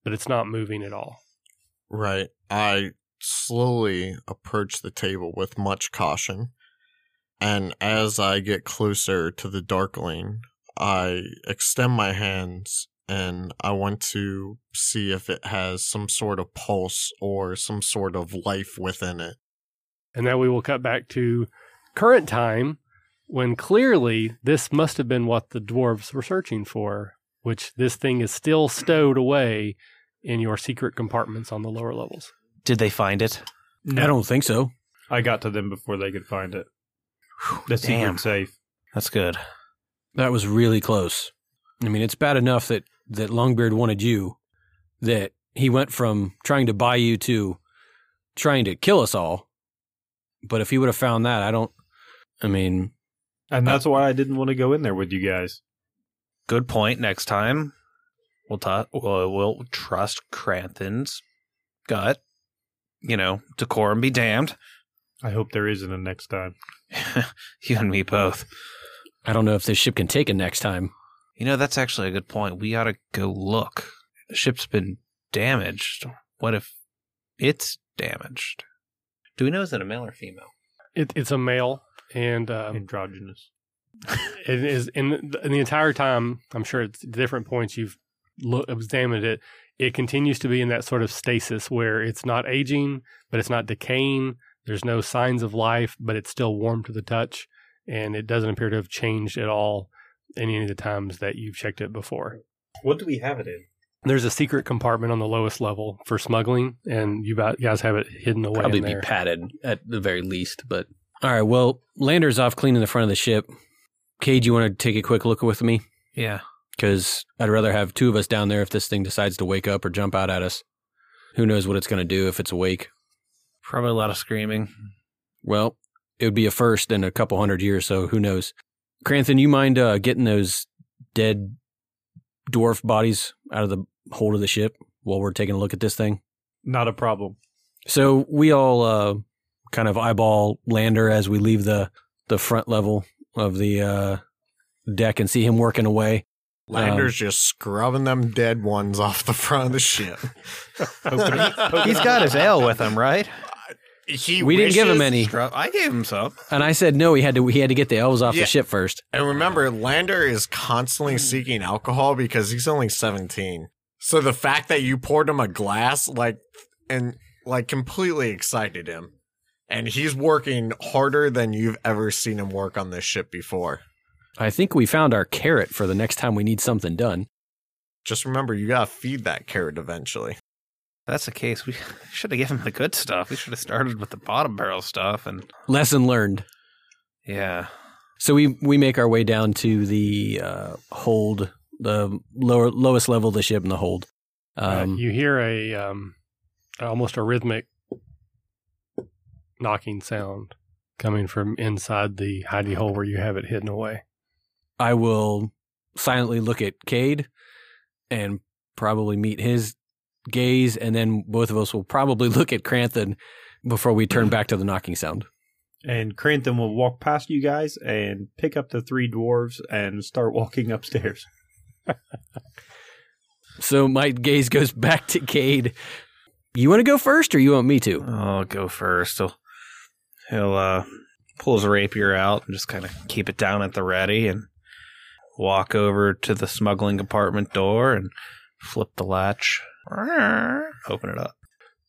but it's not moving at all. Right. I slowly approach the table with much caution. And as I get closer to the Darkling, I extend my hands and I want to see if it has some sort of pulse or some sort of life within it. And then we will cut back to current time when clearly this must have been what the dwarves were searching for, which this thing is still stowed away in your secret compartments on the lower levels. Did they find it? I don't think so. I got to them before they could find it. The Damn. secret safe. That's good. That was really close. I mean, it's bad enough that that Longbeard wanted you, that he went from trying to buy you to trying to kill us all. But if he would have found that, I don't. I mean, And that's why I didn't want to go in there with you guys. Good point. Next time, we'll talk. We'll, we'll trust Kranthin's gut. You know, decorum be damned. I hope there isn't a next time. you and me both. I don't know if this ship can take it next time. You know, that's actually a good point. We ought to go look. The ship's been damaged. What if it's damaged? Do we know is it a male or female? It, it's a male, and um, Androgynous. It is in the, in the entire time. I'm sure at different points you've look, examined it. It continues to be in that sort of stasis where it's not aging, but it's not decaying. There's no signs of life, but it's still warm to the touch, and it doesn't appear to have changed at all in any of the times that you've checked it before. What do we have it in? There's a secret compartment on the lowest level for smuggling, and you guys have it hidden away Probably in be padded at the very least. But all right, well, Lander's off cleaning the front of the ship. Cade, you want to take a quick look with me? Yeah. Because I'd rather have two of us down there if this thing decides to wake up or jump out at us. Who knows what it's going to do if it's awake? Probably a lot of screaming. Well, it would be a first in a couple hundred years, so who knows? Kranthin, you mind uh, getting those dead dwarf bodies out of the hold of the ship while we're taking a look at this thing? Not a problem. So we all uh, kind of eyeball Lander as we leave the the front level of the uh, deck and see him working away. Lander's just scrubbing them dead ones off the front of the ship. He's got his ale with him, right? He We didn't give him any, Scrub- I gave him some. and I said no. He had to. He had to get the elves off Yeah. the ship first. And remember, Lander is constantly seeking alcohol because he's only 17. So the fact that you poured him a glass, like, and like completely excited him. And he's working harder than you've ever seen him work on this ship before. I think we found our carrot for the next time we need something done. Just remember, you gotta feed that carrot eventually. If that's the case. We should have given him the good stuff. We should have started with the bottom barrel stuff. And Lesson learned. yeah, So we we make our way down to the uh, hold, the lower lowest level of the ship in the hold. Uh, Um, you hear a um, almost a rhythmic knocking sound coming from inside the hidey hole where you have it hidden away. I will silently look at Cade and probably meet his gaze, and then both of us will probably look at Kranthin before we turn back to the knocking sound. And Kranthin will walk past you guys and pick up the three dwarves and start walking upstairs. So my gaze goes back to Cade. You want to go first, or you want me to? I'll go first. He'll, he'll uh, pull his rapier out and just kind of keep it down at the ready and walk over to the smuggling compartment door and flip the latch. Open it up.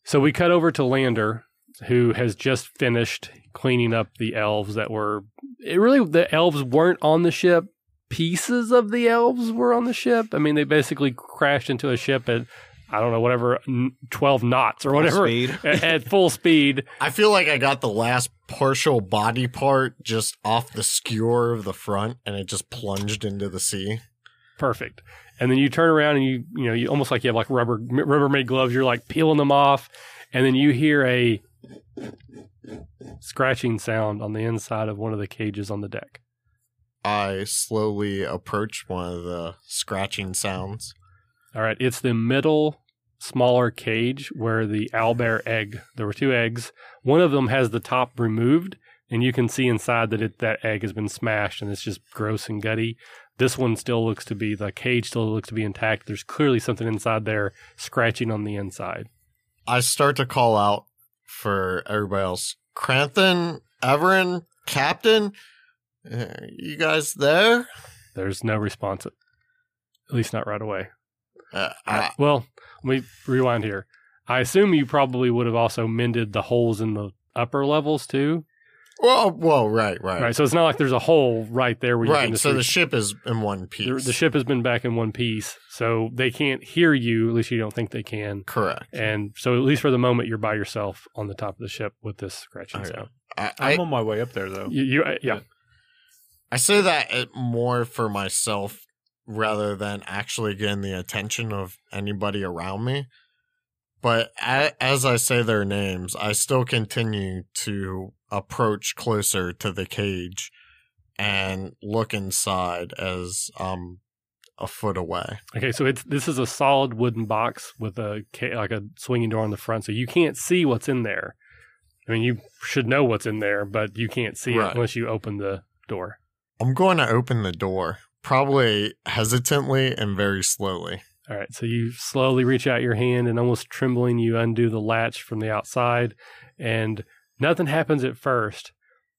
So we cut over to Lander, who has just finished cleaning up the elves that were. It really, the elves weren't on the ship. Pieces of the elves were on the ship. I mean, they basically crashed into a ship at, I don't know, whatever, 12 knots or whatever, Speed. at, at full speed. I feel like I got the last partial body part just off the skewer of the front and it just plunged into the sea. Perfect. And then you turn around and you, you know, you almost like you have like rubber, Rubbermaid gloves. You're like peeling them off. And then you hear a scratching sound on the inside of one of the cages on the deck. I slowly approach one of the scratching sounds. All right, it's the middle smaller cage where the owlbear egg. There were two eggs. One of them has the top removed, and you can see inside that it, that egg has been smashed and it's just gross and gutty. This one still looks to be the cage still looks to be intact. There's clearly something inside there scratching on the inside. I start to call out for everybody else. Kranthin, Everin, Captain, uh, you guys there? There's no response, at least not right away. Uh, I, Well, let me rewind here. I assume you probably would have also mended the holes in the upper levels too, well, well, right, right, right? So it's not like there's a hole right there where you can right. just So the ship is in one piece. the, the ship has been back in one piece, so they can't hear you. At least you don't think they can. Correct. And so, at least for the moment, you're by yourself on the top of the ship with this scratching Okay. sound. I, I, I'm on my way up there though. You, you uh, yeah. I say that more for myself rather than actually getting the attention of anybody around me. But as I say their names, I still continue to approach closer to the cage and look inside as um a foot away. Okay, so it's this is a solid wooden box with a like a swinging door on the front, so you can't see what's in there. I mean, you should know what's in there, but you can't see Right. it unless you open the door. I'm going to open the door, probably hesitantly and very slowly. All right, so you slowly reach out your hand and almost trembling, you undo the latch from the outside, and nothing happens at first.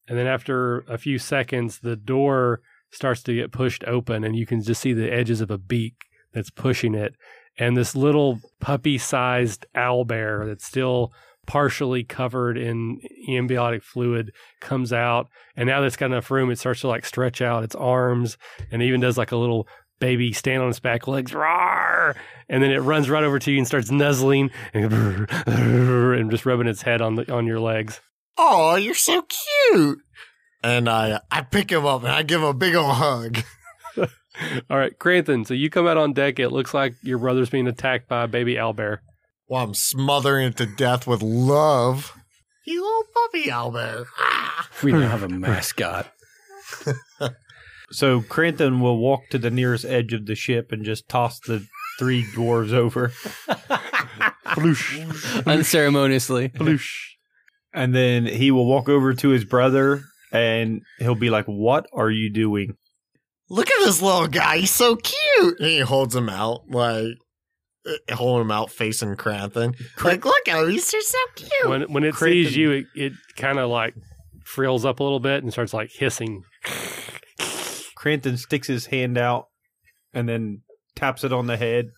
And then after a few seconds, the door starts to get pushed open, and you can just see the edges of a beak that's pushing it. And this little puppy sized owl bear that's still partially covered in ambiotic fluid comes out. And now that's got enough room, it starts to like stretch out its arms and even does like a little baby stand on its back legs, roar, and then it runs right over to you and starts nuzzling and, and just rubbing its head on the on your legs. Oh, you're so cute. And I I pick him up and I give him a big old hug. All right, Kranthin. So you come out on deck. It looks like your brother's being attacked by a baby owlbear. While I'm smothering it to death with love. You little puppy owlbear. Ah. we don't have a mascot. So Kranthin will walk to the nearest edge of the ship and just toss the three dwarves over. Unceremoniously. And then he will walk over to his brother and he'll be like, What are you doing? Look at this little guy. He's so cute. And he holds him out, like, holding him out facing Kranthin. Like, look at him. He's just so cute. When when it Kranthin- sees you, it, it kind of like frills up a little bit and starts like hissing. Kranthin sticks his hand out and then taps it on the head.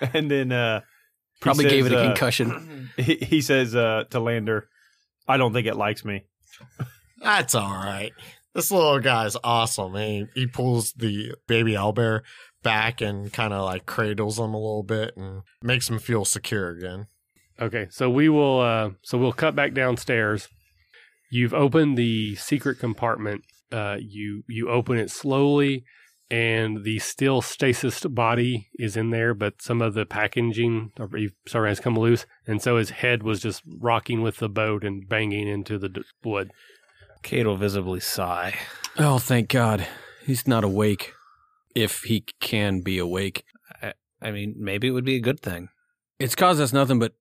and then uh he Probably gave it a uh, concussion. He, he says uh, to Lander, I don't think it likes me. That's all right. This little guy's awesome. He, he pulls the baby owlbear back and kind of like cradles him a little bit and makes him feel secure again. Okay, so we will. Uh, so we'll cut back downstairs. You've opened the secret compartment. Uh, you you open it slowly, and the still stasis body is in there, but some of the packaging or sorry has come loose, and so his head was just rocking with the boat and banging into the wood. Cade will visibly sigh. Oh, thank God. He's not awake. If he can be awake. I mean, maybe it would be a good thing. It's caused us nothing but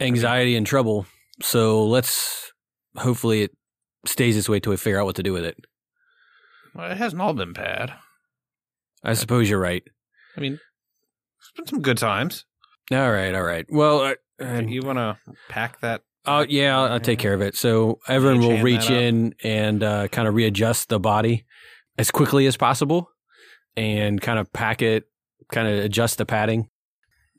anxiety and trouble. So let's hopefully it stays this way till we figure out what to do with it. Well, it hasn't all been bad. I suppose you're right. I mean, it's been some good times. All right, all right. Well, uh, and you want to pack that? Oh yeah, I'll, I'll take care of it. So everyone will reach in and uh, kind of readjust the body as quickly as possible, and kind of pack it, kind of adjust the padding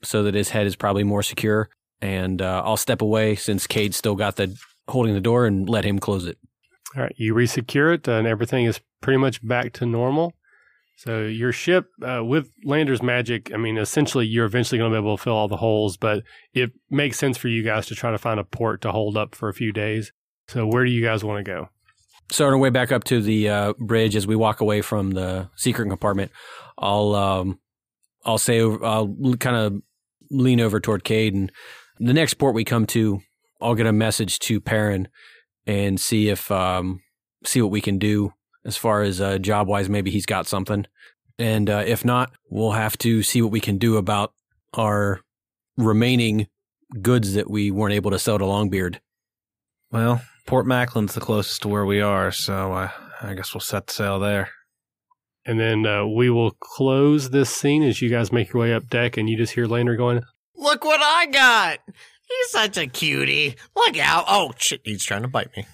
so that his head is probably more secure. And uh, I'll step away since Cade's still got the holding the door and let him close it. All right, you resecure it, and everything is pretty much back to normal. So your ship, uh, with Lander's magic, I mean, essentially, you're eventually going to be able to fill all the holes, but it makes sense for you guys to try to find a port to hold up for a few days. So where do you guys want to go? So on our way back up to the uh, bridge, as we walk away from the secret compartment, I'll um, I'll say I'll kind of lean over toward Cade and the next port we come to, I'll get a message to Perrin and see if um, see what we can do as far as uh, job wise. Maybe he's got something, and uh, if not, we'll have to see what we can do about our remaining goods that we weren't able to sell to Longbeard. Well, Port Macklin's the closest to where we are, so uh, I guess we'll set sail there. And then uh, we will close this scene as you guys make your way up deck, and you just hear Lander going, Look what I got! He's such a cutie. Look out. Oh, shit. He's trying to bite me.